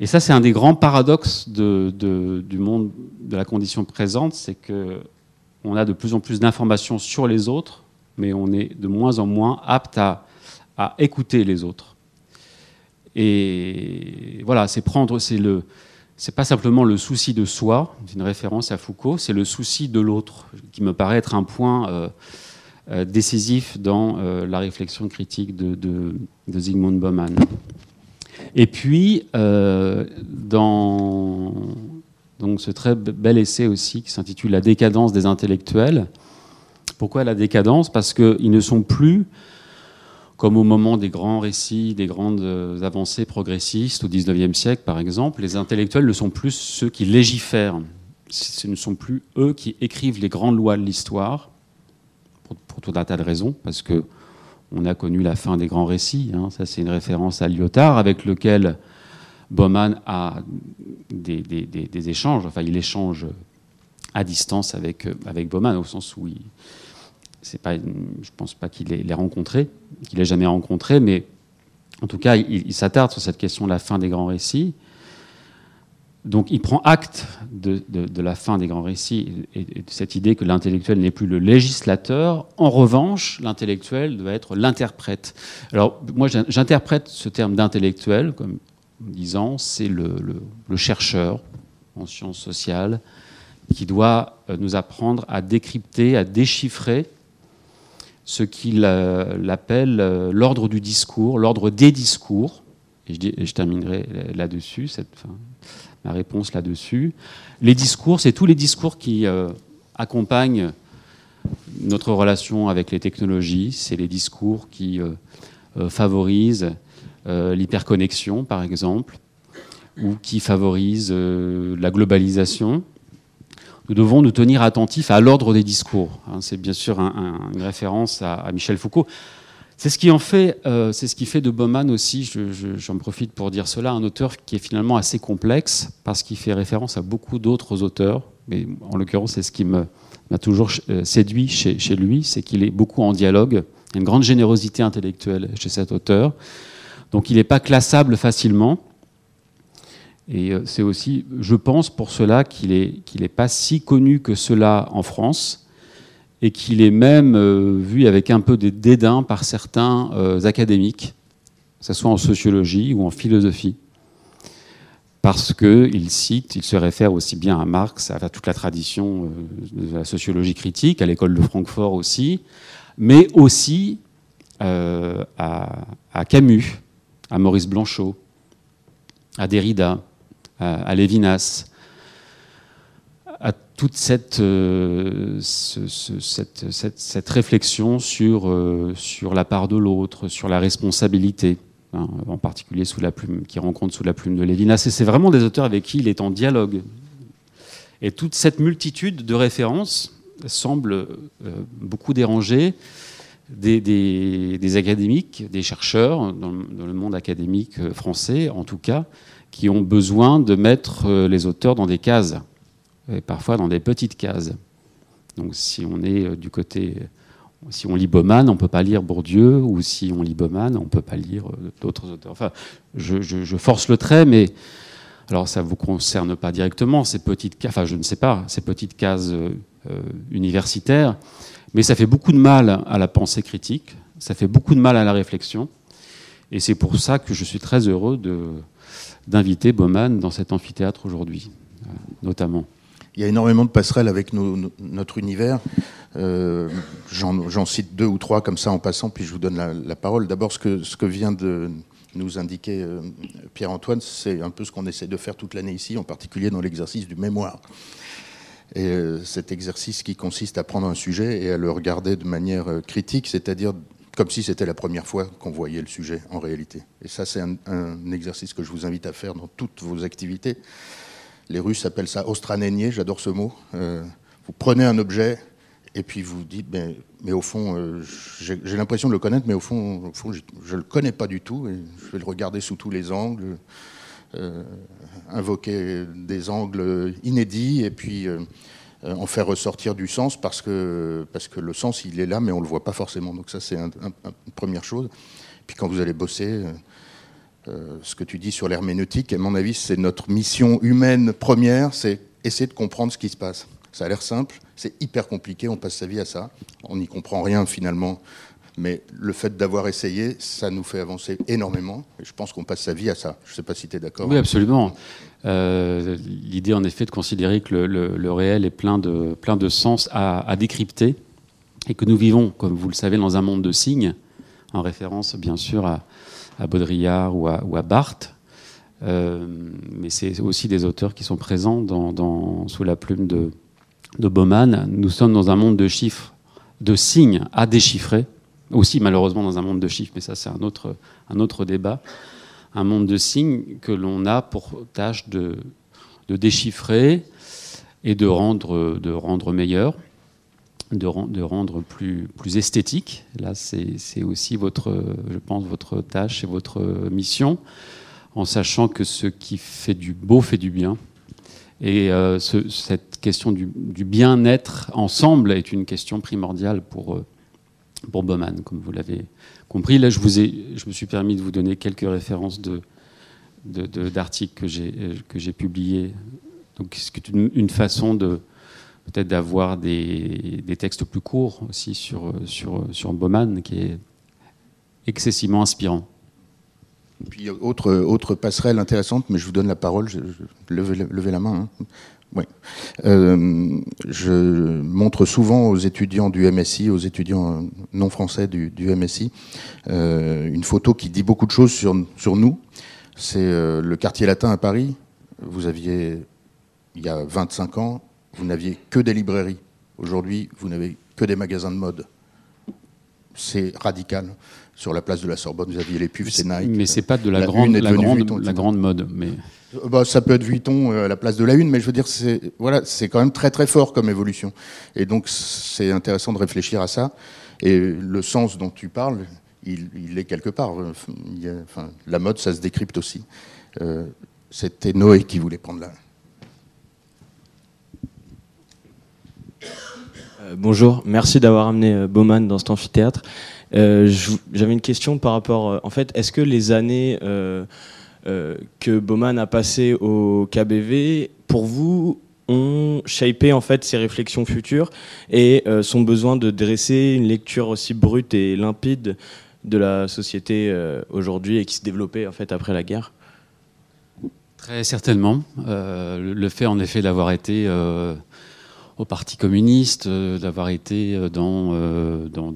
Et ça, c'est un des grands paradoxes du monde de la condition présente, c'est que on a de plus en plus d'informations sur les autres, mais on est de moins en moins apte à, écouter les autres. Et voilà, c'est prendre, c'est le, c'est pas simplement le souci de soi, c'est une référence à Foucault, c'est le souci de l'autre qui me paraît être un point euh, euh, décisif dans euh, la réflexion critique de, de, de Zygmunt Bauman. Et puis, dans donc ce très bel essai aussi qui s'intitule La décadence des intellectuels. Pourquoi la décadence? Parce qu'ils ne sont plus, comme au moment des grands récits, des grandes euh, avancées progressistes au XIXe siècle par exemple, les intellectuels ne sont plus ceux qui légifèrent. Ce ne sont plus eux qui écrivent les grandes lois de l'histoire, pour, tout un tas de raisons, parce que on a connu la fin des grands récits. Hein. ça, c'est une référence à Lyotard, avec lequel Bauman a des, échanges, enfin il échange à distance avec, avec Bauman, au sens où il, pas, je ne pense pas qu'il l'ait rencontré, qu'il l'ait jamais rencontré, mais en tout cas, il, s'attarde sur cette question de la fin des grands récits. Donc il prend acte de, la fin des grands récits et, de cette idée que l'intellectuel n'est plus le législateur. En revanche, l'intellectuel doit être l'interprète. Alors moi, j'interprète ce terme d'intellectuel comme disant c'est le, chercheur en sciences sociales qui doit euh, nous apprendre à décrypter, à déchiffrer ce qu'il euh, appelle euh, l'ordre du discours, l'ordre des discours. Et je, terminerai là-dessus, ma réponse là-dessus. Les discours, c'est tous les discours qui accompagnent notre relation avec les technologies, c'est les discours qui favorisent l'hyperconnexion, par exemple, ou qui favorise euh, la globalisation. Nous devons nous tenir attentifs à l'ordre des discours. Hein. c'est bien sûr une référence à, Michel Foucault. C'est ce qui en fait, euh, c'est ce qui fait de Bauman aussi. J'en profite pour dire cela, un auteur qui est finalement assez complexe parce qu'il fait référence à beaucoup d'autres auteurs. Mais en l'occurrence, c'est ce qui m'a toujours séduit chez, chez lui, c'est qu'il est beaucoup en dialogue. Il y a une grande générosité intellectuelle chez cet auteur. Donc il n'est pas classable facilement. Et euh, c'est aussi, je pense, pour cela qu'il n'est pas si connu que cela en France et qu'il est même euh, vu avec un peu de dédain par certains euh, académiques, que ce soit en sociologie ou en philosophie. Parce qu'il cite, il se réfère aussi bien à Marx, à toute la tradition de la sociologie critique, à l'école de Francfort aussi, mais aussi à Camus, à Maurice Blanchot, à Derrida, à, Lévinas, à toute cette, euh, cette, réflexion sur, euh, sur la part de l'autre, sur la responsabilité, hein, en particulier sous la plume, qui rencontre sous la plume de Lévinas. Et c'est vraiment des auteurs avec qui il est en dialogue. Et toute cette multitude de références semble euh, beaucoup déranger des, académiques, des chercheurs dans, le monde académique euh, français, en tout cas, qui ont besoin de mettre euh, les auteurs dans des cases, et parfois dans des petites cases. Donc si on est euh, du côté, si on lit Bauman, on ne peut pas lire Bourdieu, ou si on lit Bauman, on ne peut pas lire d'autres auteurs. Enfin, je, force le trait, mais alors ça ne vous concerne pas directement, ces petites cases, enfin je ne sais pas, ces petites cases universitaires. Mais ça fait beaucoup de mal à la pensée critique, ça fait beaucoup de mal à la réflexion. Et c'est pour ça que je suis très heureux d'inviter Bauman dans cet amphithéâtre aujourd'hui, euh, notamment. Il y a énormément de passerelles avec notre univers. Euh, j'en cite deux ou trois comme ça en passant, puis je vous donne la, parole. D'abord, ce que, vient de nous indiquer euh, Pierre-Antoine, c'est un peu ce qu'on essaie de faire toute l'année ici, en particulier dans l'exercice du mémoire. Et euh, cet exercice qui consiste à prendre un sujet et à le regarder de manière euh, critique, c'est-à-dire comme si c'était la première fois qu'on voyait le sujet en réalité. Et ça, c'est un, exercice que je vous invite à faire dans toutes vos activités. Les Russes appellent ça ostranenie, j'adore ce mot. Euh, vous prenez un objet et puis vous dites, mais, mais au fond, j'ai l'impression de le connaître, mais au fond, au fond je ne le connais pas du tout, et je vais le regarder sous tous les angles. Euh, invoquer des angles inédits et puis euh, en faire ressortir du sens parce que, parce que le sens, il est là, mais on ne le voit pas forcément. Donc ça, c'est une première chose. Puis quand vous allez bosser, ce que tu dis sur l'herméneutique. À mon avis, c'est notre mission humaine première, c'est essayer de comprendre ce qui se passe. Ça a l'air simple, c'est hyper compliqué, on passe sa vie à ça. On n'y comprend rien finalement mais le fait d'avoir essayé, ça nous fait avancer énormément. Et je pense qu'on passe sa vie à ça. Je ne sais pas si tu es d'accord. Oui, absolument. Euh, l'idée, en effet, de considérer que le, réel est plein de, plein de sens à, décrypter et que nous vivons, comme vous le savez, dans un monde de signes, en référence bien sûr à, Baudrillard ou à, Barthes. Euh, mais c'est aussi des auteurs qui sont présents sous la plume de, de Bauman. Nous sommes dans un monde de chiffres, de signes à déchiffrer aussi malheureusement dans un monde de chiffres, mais ça c'est un autre, un autre débat, un monde de signes que l'on a pour tâche de, de, déchiffrer et de rendre, de rendre meilleur, de, de rendre plus, plus esthétique. Là c'est aussi votre, je pense, votre tâche et votre mission, en sachant que ce qui fait du beau fait du bien. Et euh, cette question du, du bien-être ensemble est une question primordiale pour pour Bowman, comme vous l'avez compris. Là, je, me suis permis de vous donner quelques références d'articles que j'ai, que j'ai publiés. Donc, c'est une, façon peut-être d'avoir des, textes plus courts aussi sur, sur, Bowman, qui est excessivement inspirant. Puis, autre, autre passerelle intéressante, mais je vous donne la parole, levez, la main. Hein. Oui. Euh, je montre souvent aux étudiants du MSI, aux étudiants non français du, MSI, euh, une photo qui dit beaucoup de choses sur, sur nous. C'est euh, le quartier latin à Paris. Vous aviez, il y a 25 ans, vous n'aviez que des librairies. Aujourd'hui, vous n'avez que des magasins de mode. C'est radical. Sur la place de la Sorbonne, vous aviez les pubs, c'est Nike. Mais c'est pas de la, grande, la, grande, la grande mode. Mais... Bah, ça peut être Vuitton euh, à la place de la une, mais je veux dire, c'est voilà, c'est quand même très très fort comme évolution. Et donc c'est intéressant de réfléchir à ça. Et le sens dont tu parles, il, est quelque part. enfin, la mode, ça se décrypte aussi. Euh, c'était Noé qui voulait prendre la. Euh, bonjour, merci d'avoir amené Bowman dans cet amphithéâtre. J'avais une question par rapport, en fait, est-ce que les années euh, que Bauman a passé au KBV, pour vous, ont shapé en fait ses réflexions futures et euh, son besoin de dresser une lecture aussi brute et limpide de la société euh, aujourd'hui et qui se développait en fait après la guerre? Très certainement. le fait en effet d'avoir été au Parti communiste, d'avoir été dans, dans,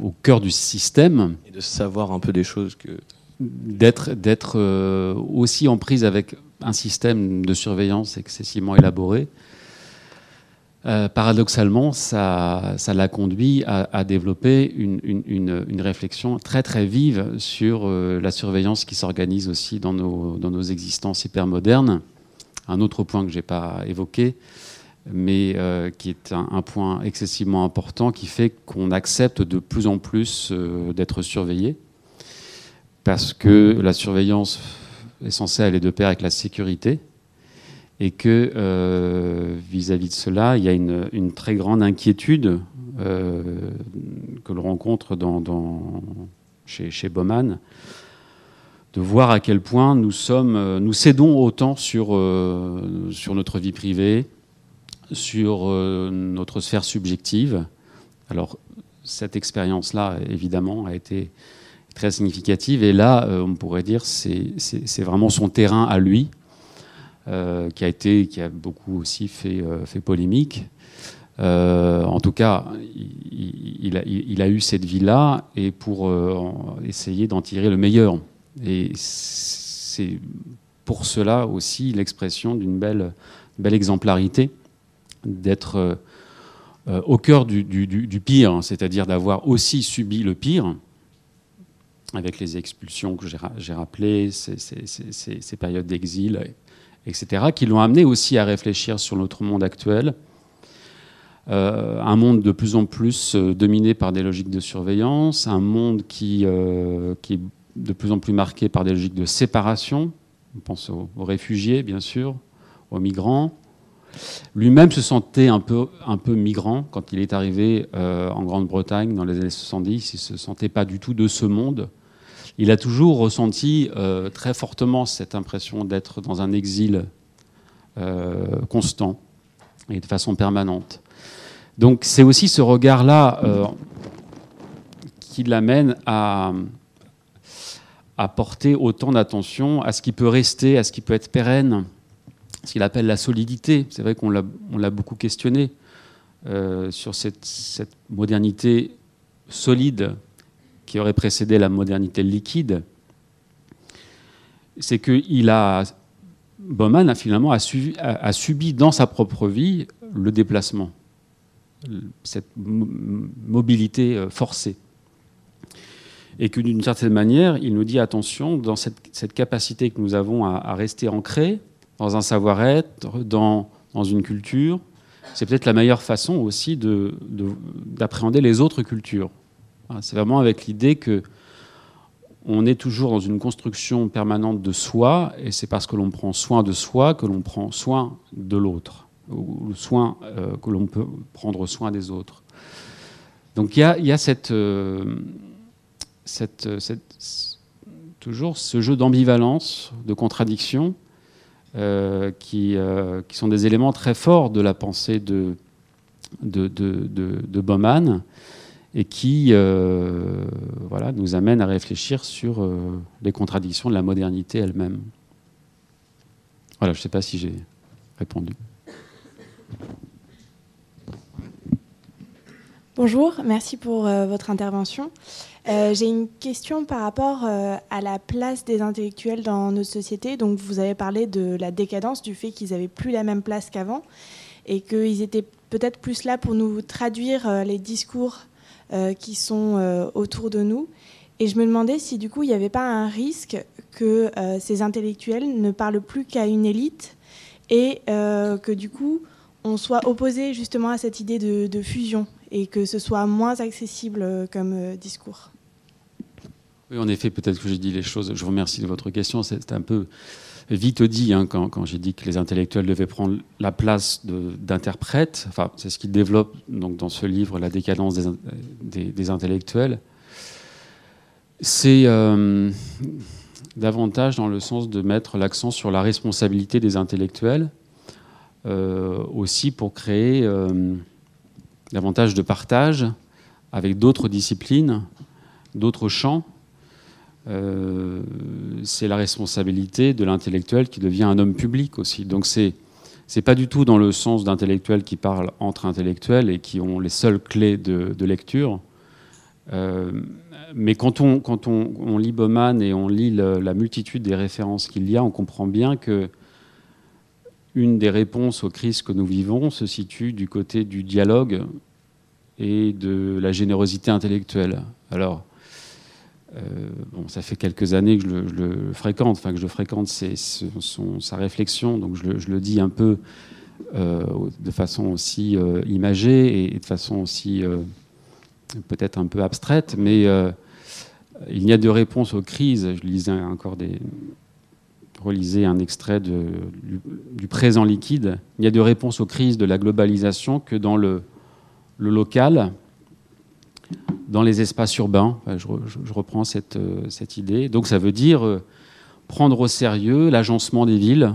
au cœur du système. Et de savoir un peu des choses que d'être d'être euh, aussi en prise avec un système de surveillance excessivement élaboré. Euh, paradoxalement, ça, ça l'a conduit à, développer une, une, une, réflexion très très vive sur euh, la surveillance qui s'organise aussi dans nos, dans nos existences hypermodernes. Un autre point que je n'ai pas évoqué, mais qui est un, un, point excessivement important qui fait qu'on accepte de plus en plus d'être surveillé parce que la surveillance est censée aller de pair avec la sécurité et que euh, vis-à-vis de cela, il y a une, très grande inquiétude euh, que l'on rencontre chez, chez Bauman, de voir à quel point nous, sommes, nous cédons autant sur, euh, sur notre vie privée, sur notre sphère subjective. Alors, cette expérience-là, évidemment, a été très significative. Et là, euh, on pourrait dire c'est vraiment son terrain à lui, euh, qui a été, qui a beaucoup aussi fait, euh, fait polémique. en tout cas, il, a, il, a, eu cette vie-là et pour essayer d'en tirer le meilleur. Et c'est pour cela aussi l'expression d'une belle, belle exemplarité, d'être au cœur du, du, du pire, c'est-à-dire d'avoir aussi subi le pire, avec les expulsions que j'ai rappelées, ces, périodes d'exil, etc., qui l'ont amené aussi à réfléchir sur notre monde actuel. Euh, un monde de plus en plus euh, dominé par des logiques de surveillance, un monde qui, euh, qui, est de plus en plus marqué par des logiques de séparation. On pense aux, réfugiés, bien sûr, aux migrants. Lui-même se sentait un peu, un peu migrant quand il est arrivé en Grande-Bretagne dans les années 70. Il ne se sentait pas du tout de ce monde il a toujours ressenti très fortement cette impression d'être dans un exil constant et de façon permanente. Donc c'est aussi ce regard-là qui l'amène à, porter autant d'attention à ce qui peut rester, à ce qui peut être pérenne, ce qu'il appelle la solidité. C'est vrai qu'on l'a beaucoup questionné euh, sur cette, modernité solide qui aurait précédé la modernité liquide. C'est que il a, Bauman a finalement a subi dans sa propre vie le déplacement, cette mobilité euh, forcée et que d'une certaine manière, il nous dit attention, dans cette, capacité que nous avons à, rester ancrés dans un savoir-être, dans, dans, une culture, c'est peut-être la meilleure façon aussi d'appréhender de, les autres cultures. C'est vraiment avec l'idée que on est toujours dans une construction permanente de soi, et c'est parce que l'on prend soin de soi que l'on prend soin de l'autre, ou soin euh, que l'on peut prendre soin des autres. Donc il y a, euh, cette, toujours ce jeu d'ambivalence, de contradiction, euh, qui, euh, sont des éléments très forts de la pensée de, de, de, et qui euh, voilà, nous amènent à réfléchir sur les contradictions de la modernité elle-même. Voilà, je ne sais pas si j'ai répondu. Bonjour, merci pour votre intervention. Euh, j'ai une question par rapport euh, à la place des intellectuels dans notre société. Donc, vous avez parlé de la décadence, du fait qu'ils n'avaient plus la même place qu'avant et qu'ils étaient peut-être plus là pour nous traduire euh, les discours qui sont autour de nous. Et je me demandais si du coup il n'y avait pas un risque que ces intellectuels ne parlent plus qu'à une élite et que du coup on soit opposé justement à cette idée de fusion et que ce soit moins accessible comme discours. Oui, en effet, peut-être que j'ai dit les choses. Je vous remercie de votre question. C'est un peu vite dit hein, quand, j'ai dit que les intellectuels devaient prendre la place d'interprètes. Enfin, c'est ce qu'il développe donc, dans ce livre, La décadence des, intellectuels. C'est euh, davantage dans le sens de mettre l'accent sur la responsabilité des intellectuels, euh, aussi pour créer euh, davantage de partage avec d'autres disciplines, d'autres champs euh, c'est la responsabilité de l'intellectuel qui devient un homme public aussi. Donc c'est c'est pas du tout dans le sens d'intellectuels qui parlent entre intellectuels et qui ont les seules clés de, lecture. Euh, mais quand on, quand on, lit Bauman et on lit la multitude des références qu'il y a, on comprend bien que une des réponses aux crises que nous vivons se situe du côté du dialogue et de la générosité intellectuelle. Alors, euh, bon, ça fait quelques années que je le, fréquente, enfin que je fréquente sa réflexion, donc je le, dis un peu euh, de façon aussi euh, imagée et, de façon aussi peut-être un peu abstraite, mais il n'y a de réponse aux crises. Je lisais encore des, relisais un extrait du, présent liquide. Il n'y a de réponse aux crises de la globalisation que dans le local, dans les espaces urbains. Je, reprends cette, euh, cette, idée. Donc ça veut dire euh, prendre au sérieux l'agencement des villes,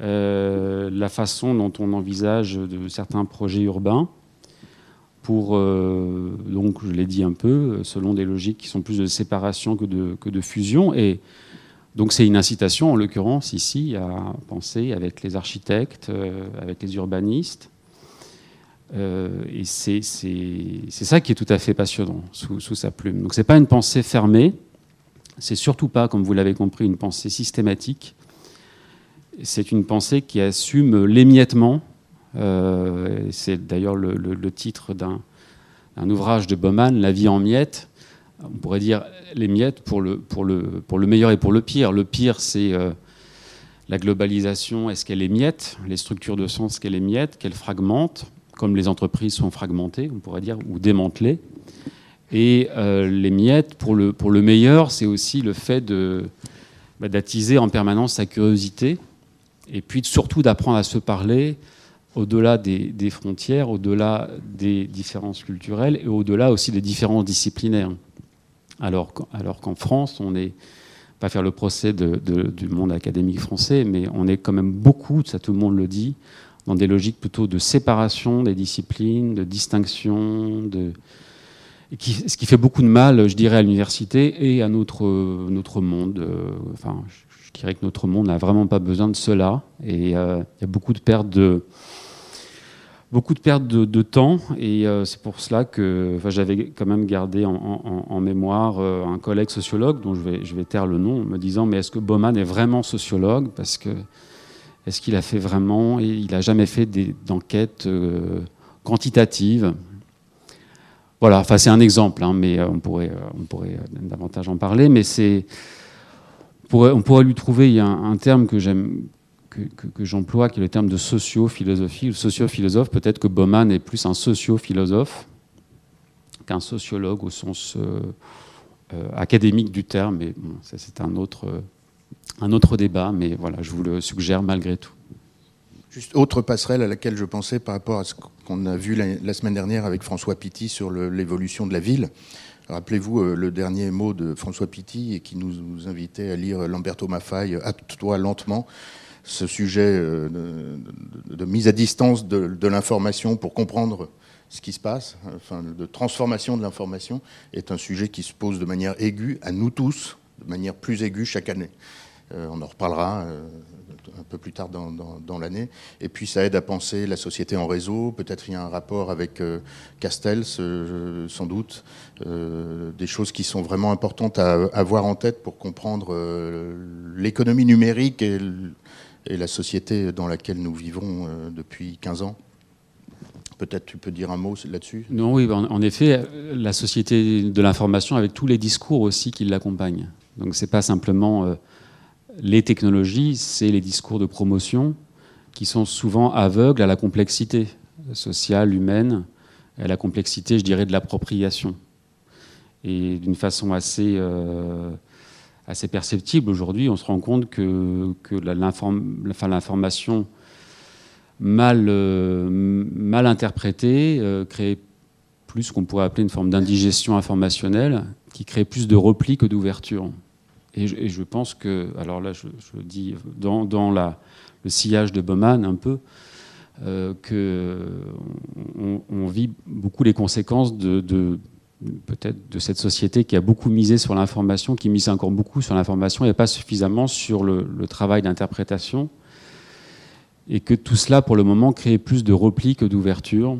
euh, la façon dont on envisage de certains projets urbains, pour, donc je l'ai dit un peu, selon des logiques qui sont plus de séparation que de fusion. Et donc c'est une incitation, en l'occurrence ici, à penser avec les architectes, avec les urbanistes, euh, et c'est ça qui est tout à fait passionnant sous, sa plume. Donc c'est pas une pensée fermée, c'est surtout pas, comme vous l'avez compris, une pensée systématique. C'est une pensée qui assume l'émiettement. Euh, c'est d'ailleurs le, titre d'un ouvrage de Bauman, La vie en miettes. On pourrait dire les miettes pour le meilleur et pour le pire. Le pire, c'est euh, la globalisation. Est-ce qu'elle émiette Les structures de sens qu'elle émiette, qu'elle fragmente? Comme les entreprises sont fragmentées, on pourrait dire, ou démantelées. Et euh, les miettes, pour le, pour le meilleur, c'est aussi le fait de, bah, d'attiser en permanence sa curiosité, et puis surtout d'apprendre à se parler au-delà des, des, frontières, au-delà des différences culturelles, et au-delà aussi des différences disciplinaires. Alors, alors qu'en France, on n'est pas faire le procès du monde académique français, mais on est quand même beaucoup, ça tout le monde le dit, dans des logiques plutôt de séparation des disciplines, de distinction, de, ce qui fait beaucoup de mal, je dirais, à l'université et à notre, notre monde. Enfin, je dirais que notre monde n'a vraiment pas besoin de cela. Et euh, il y a beaucoup de pertes de, beaucoup de pertes de, temps. Et euh, c'est pour cela que j'avais quand même gardé en, mémoire euh, un collègue sociologue, dont je vais, je vais taire le nom, me disant Mais est-ce que Bauman est vraiment sociologue? Parce que est-ce qu'il a fait vraiment Il n'a jamais fait d'enquête quantitative. Voilà, enfin c'est un exemple, hein, mais on pourrait, on pourrait davantage en parler. Mais c'est on pourrait lui trouver, il y a un, terme que j'aime, que, j'emploie, qui est le terme de socio-philosophie. Le socio-philosophe, peut-être que Bauman est plus un socio-philosophe qu'un sociologue au sens euh, euh, académique du terme. Mais ça, c'est un autre, un autre débat, mais voilà, je vous le suggère malgré tout. Juste autre passerelle à laquelle je pensais par rapport à ce qu'on a vu la, semaine dernière avec François Pitti sur l'évolution de la ville. Rappelez-vous euh, le dernier mot de François Pitti qui nous, invitait à lire Lamberto Maffay, Hâte-toi lentement ce sujet euh, de, mise à distance de, l'information pour comprendre ce qui se passe, enfin, de transformation de l'information, est un sujet qui se pose de manière aiguë à nous tous, de manière plus aiguë chaque année. Euh, on en reparlera un peu plus tard dans, l'année. Et puis ça aide à penser la société en réseau. Peut-être il y a un rapport avec euh, Castells, sans doute. Euh, des choses qui sont vraiment importantes à avoir en tête pour comprendre euh, l'économie numérique et, la société dans laquelle nous vivons depuis 15 ans. Peut-être tu peux dire un mot là-dessus? Non, oui, en, effet, la société de l'information avec tous les discours aussi qui l'accompagnent. Donc c'est pas simplement les technologies, c'est les discours de promotion qui sont souvent aveugles à la complexité sociale, humaine, à la complexité, je dirais, de l'appropriation. Et d'une façon assez, euh, assez perceptible aujourd'hui, on se rend compte que, l'information mal, euh, mal interprétée euh, crée plus ce qu'on pourrait appeler une forme d'indigestion informationnelle, qui crée plus de repli que d'ouverture. Et je, pense que, alors là, je, dis dans, le sillage de Bauman un peu, euh, qu'on on vit beaucoup les conséquences de, peut-être de cette société qui a beaucoup misé sur l'information, qui mise encore beaucoup sur l'information et pas suffisamment sur le, le travail d'interprétation, et que tout cela, pour le moment, crée plus de repli que d'ouverture,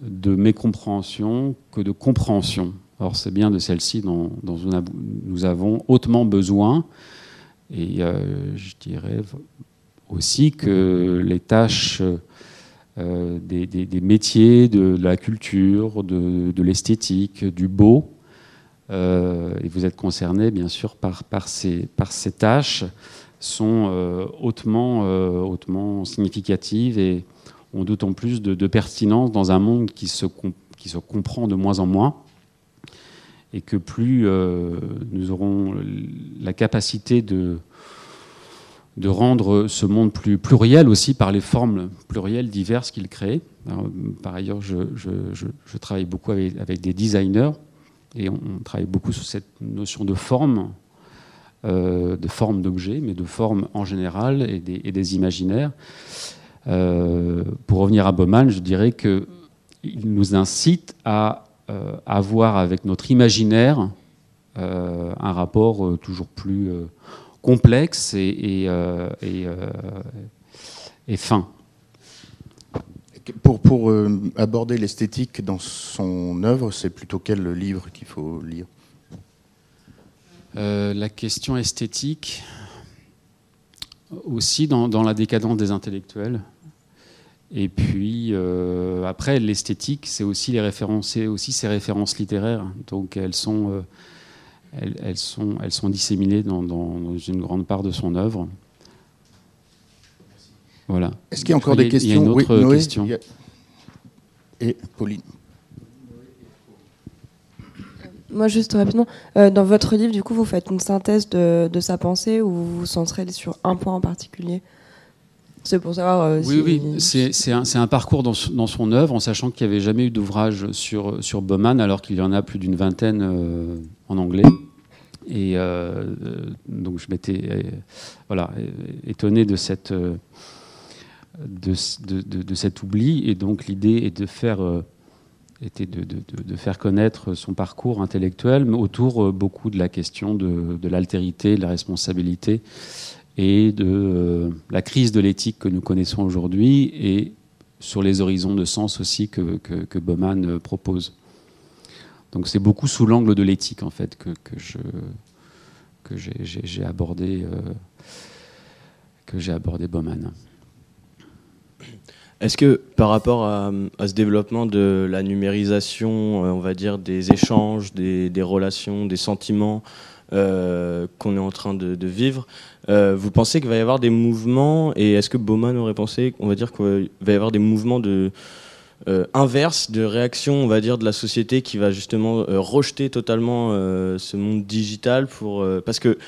de mécompréhension que de compréhension. Or, c'est bien de celle-ci dont, nous avons hautement besoin. Et euh, je dirais aussi que les tâches euh, des, métiers de, la culture, de, l'esthétique, du beau, euh, et vous êtes concernés bien sûr par, ces, par ces tâches, sont hautement, hautement significatives et ont d'autant plus de, pertinence dans un monde qui se, qui se comprend de moins en moins et que plus euh, nous aurons la capacité de, de rendre ce monde plus pluriel aussi par les formes plurielles diverses qu'il crée. par ailleurs, je, travaille beaucoup avec, des designers et on, travaille beaucoup sur cette notion de forme, euh, de forme d'objet, mais de forme en général et des, et des imaginaires. Euh, pour revenir à Bauman, je dirais qu'il nous incite à avoir euh, avec notre imaginaire euh, un rapport euh, toujours plus complexe et, et, fin. Pour, pour aborder l'esthétique dans son œuvre, c'est plutôt quel livre qu'il faut lire? La question esthétique, aussi dans, dans, la décadence des intellectuels, et puis euh, après, l'esthétique, c'est aussi les références, aussi ces références littéraires. Donc elles sont, euh, elles, sont, elles sont disséminées dans, une grande part de son œuvre. Voilà. Est-ce qu'il y a encore des questions Il y a une autre question. Et Pauline. Moi, juste rapidement, euh, dans votre livre, du coup, vous faites une synthèse de, de sa pensée ou vous vous centrez sur un point en particulier? C'est pour savoir. Euh, oui, oui, c'est un, un, parcours dans, dans, son œuvre, en sachant qu'il n'y avait jamais eu d'ouvrage sur, sur Bowman, alors qu'il y en a plus d'une vingtaine euh, en anglais. Et euh, donc je m'étais voilà, étonné de, cette, de, de, de, cet oubli. Et donc l'idée est de faire était de, de, de, faire connaître son parcours intellectuel, mais autour beaucoup de la question de, l'altérité, de la responsabilité et de euh, la crise de l'éthique que nous connaissons aujourd'hui et sur les horizons de sens aussi que, que, Bauman euh, propose. Donc c'est beaucoup sous l'angle de l'éthique en fait que, que j'ai abordé euh, que j'ai abordé Bauman. Est-ce que par rapport à, ce développement de la numérisation, on va dire des échanges, des, relations, des sentiments, qu'on est en train de, vivre. Euh, vous pensez qu'il va y avoir des mouvements, et est-ce que Bauman aurait pensé, on va dire qu'il va y avoir des mouvements de, euh, inverse de réaction, on va dire, de la société qui va justement rejeter totalement ce monde digital pour parce que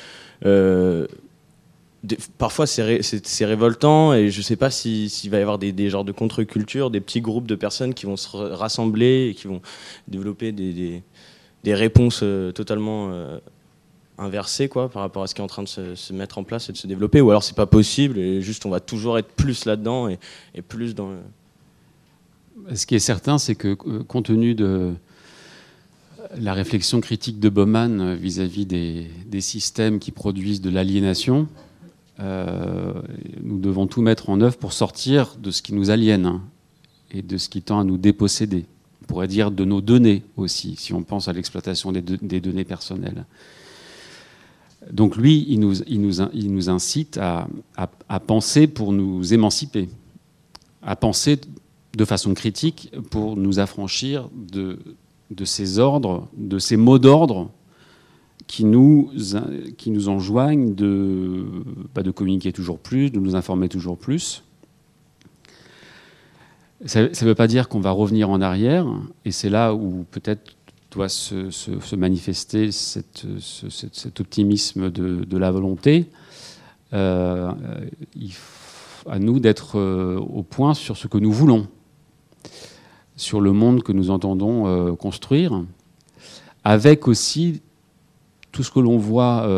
parfois c'est révoltant et je ne sais pas s'il va y avoir des, genres de contre-culture, des petits groupes de personnes qui vont se rassembler et qui vont développer des réponses totalement inversé quoi, par rapport à ce qui est en train de se, mettre en place et de se développer, ou alors c'est pas possible et juste on va toujours être plus là-dedans et, plus dans. Ce qui est certain, c'est que euh, compte tenu de la réflexion critique de Bauman vis-à-vis des, systèmes qui produisent de l'aliénation, euh, nous devons tout mettre en œuvre pour sortir de ce qui nous aliène hein, et de ce qui tend à nous déposséder. On pourrait dire de nos données aussi, si on pense à l'exploitation des, des données personnelles. Donc lui, il nous, incite à, penser pour nous émanciper, à penser de façon critique pour nous affranchir de, ces ordres, de ces mots d'ordre qui nous, enjoignent de, bah, de communiquer toujours plus, de nous informer toujours plus. Ça ne veut pas dire qu'on va revenir en arrière, et c'est là où peut-être doit se, manifester cet optimisme de, la volonté. Euh, il à nous d'être euh, au point sur ce que nous voulons, sur le monde que nous entendons euh, construire, avec aussi tout ce que l'on voit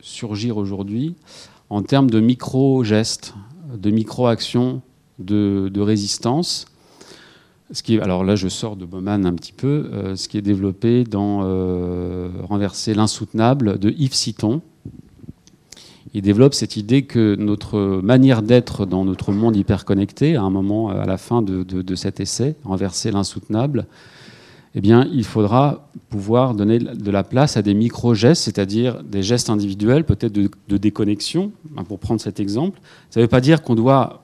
surgir aujourd'hui en termes de micro-gestes, de micro-actions de, de résistance alors là, je sors de Bauman un petit peu. Euh, ce qui est développé dans euh, Renverser l'insoutenable de Yves Citon. Il développe cette idée que notre manière d'être dans notre monde hyper connecté, à un moment, à la fin de, cet essai, Renverser l'insoutenable, eh bien, il faudra pouvoir donner de la place à des micro-gestes, c'est-à-dire des gestes individuels, peut-être de, de, déconnexion, hein, pour prendre cet exemple. Ça ne veut pas dire qu'on doit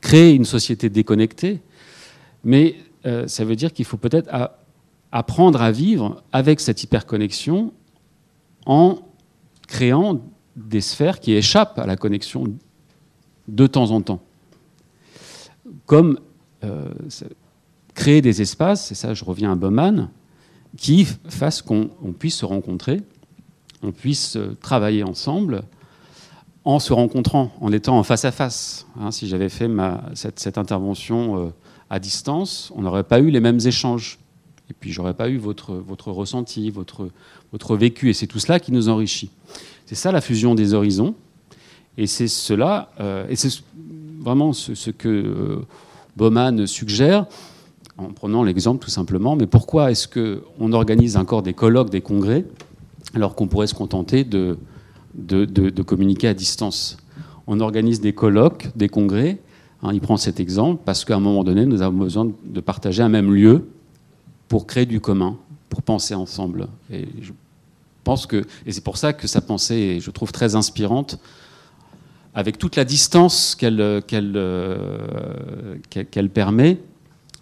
créer une société déconnectée, mais euh, ça veut dire qu'il faut peut-être apprendre à vivre avec cette hyperconnexion en créant des sphères qui échappent à la connexion de temps en temps. Comme euh, créer des espaces, et ça je reviens à Bauman, qui fassent qu'on puisse se rencontrer, on puisse euh, travailler ensemble en se rencontrant, en étant en face à face. Hein, si j'avais fait cette, intervention à distance, on n'aurait pas eu les mêmes échanges. Et puis, j'aurais pas eu votre, votre ressenti, votre, votre vécu. Et c'est tout cela qui nous enrichit. C'est ça la fusion des horizons. Et c'est cela, euh, et c'est vraiment ce, que euh, suggère, en prenant l'exemple tout simplement. Mais pourquoi est-ce qu'on organise encore des colloques, des congrès, alors qu'on pourrait se contenter de, de, de communiquer à distance? On organise des colloques, des congrès, Hein, il prend cet exemple parce qu'à un moment donné, nous avons besoin de partager un même lieu pour créer du commun, pour penser ensemble. Et je pense que, et c'est pour ça que sa pensée est, je trouve, très inspirante, avec toute la distance qu'elle qu'elle euh, permet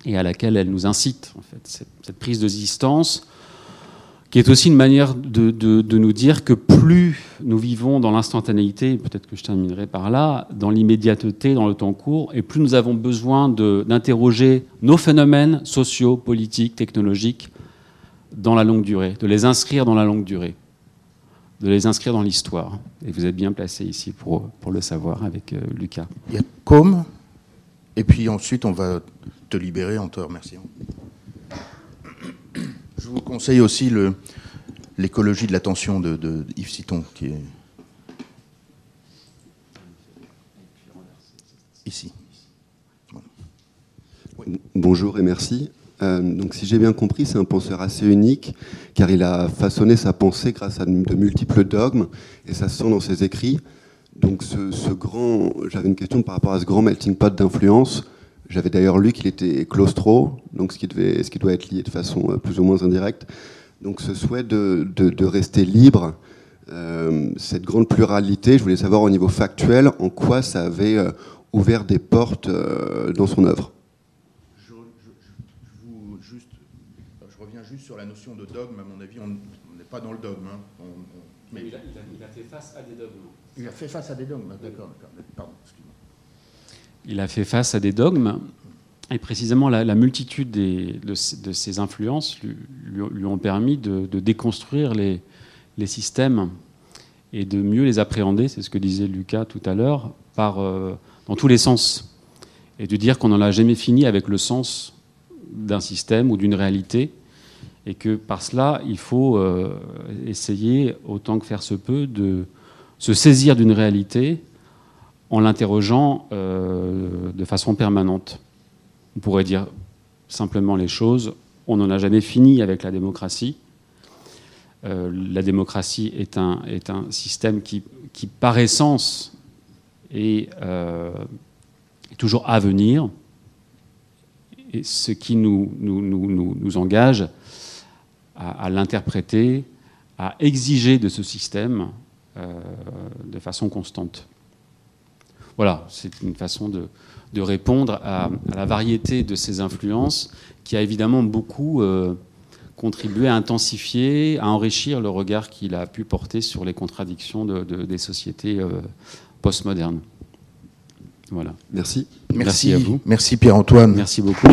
et à laquelle elle nous incite. En fait. cette prise de distance qui est aussi une manière de, nous dire que plus nous vivons dans l'instantanéité, peut-être que je terminerai par là, dans l'immédiateté, dans le temps court, et plus nous avons besoin d'interroger nos phénomènes sociaux, politiques, technologiques dans la longue durée, de les inscrire dans la longue durée, de les inscrire dans l'histoire. Et vous êtes bien placé ici pour, pour le savoir avec Lucas. Il y a Com, et puis ensuite on va te libérer en te remerciant. Je vous conseille aussi l'écologie de l'attention de, Yves Citon, qui est ici. Bonjour et merci. Euh, donc, si j'ai bien compris, c'est un penseur assez unique, car il a façonné sa pensée grâce à de multiples dogmes, et ça se sent dans ses écrits. Donc, ce, grand, j'avais une question par rapport à ce grand melting pot d'influence. J'avais d'ailleurs lu qu'il était claustro, donc ce qui, devait, ce qui doit être lié de façon euh, plus ou moins indirecte. Donc, ce souhait de, de, rester libre, euh, cette grande pluralité, je voulais savoir au niveau factuel en quoi ça avait ouvert des portes dans son œuvre. sur la notion de dogme, à mon avis, on n'est pas dans le dogme. Hein. mais il a, fait face à des dogmes. Il a fait face à des dogmes, d'accord. Pardon, Il a fait face à des dogmes, et précisément la, multitude des, de, ces influences lui, ont permis de, déconstruire les, systèmes et de mieux les appréhender, c'est ce que disait Lucas tout à l'heure, euh, dans tous les sens. Et de dire qu'on n'en a jamais fini avec le sens d'un système ou d'une réalité, et que par cela, il faut euh, essayer, autant que faire se peut, de se saisir d'une réalité en l'interrogeant euh, de façon permanente. On pourrait dire simplement les choses, on n'en a jamais fini avec la démocratie. Euh, la démocratie est un, système qui, par essence, est, est, toujours à venir. Et ce qui nous, engage, à, l'interpréter, à exiger de ce système euh, de façon constante. Voilà, c'est une façon de, répondre à, la variété de ces influences qui a évidemment beaucoup euh, contribué à intensifier, à enrichir le regard qu'il a pu porter sur les contradictions des sociétés euh, postmodernes. Voilà. Merci. Merci. Merci à vous. Merci Pierre-Antoine. Merci beaucoup.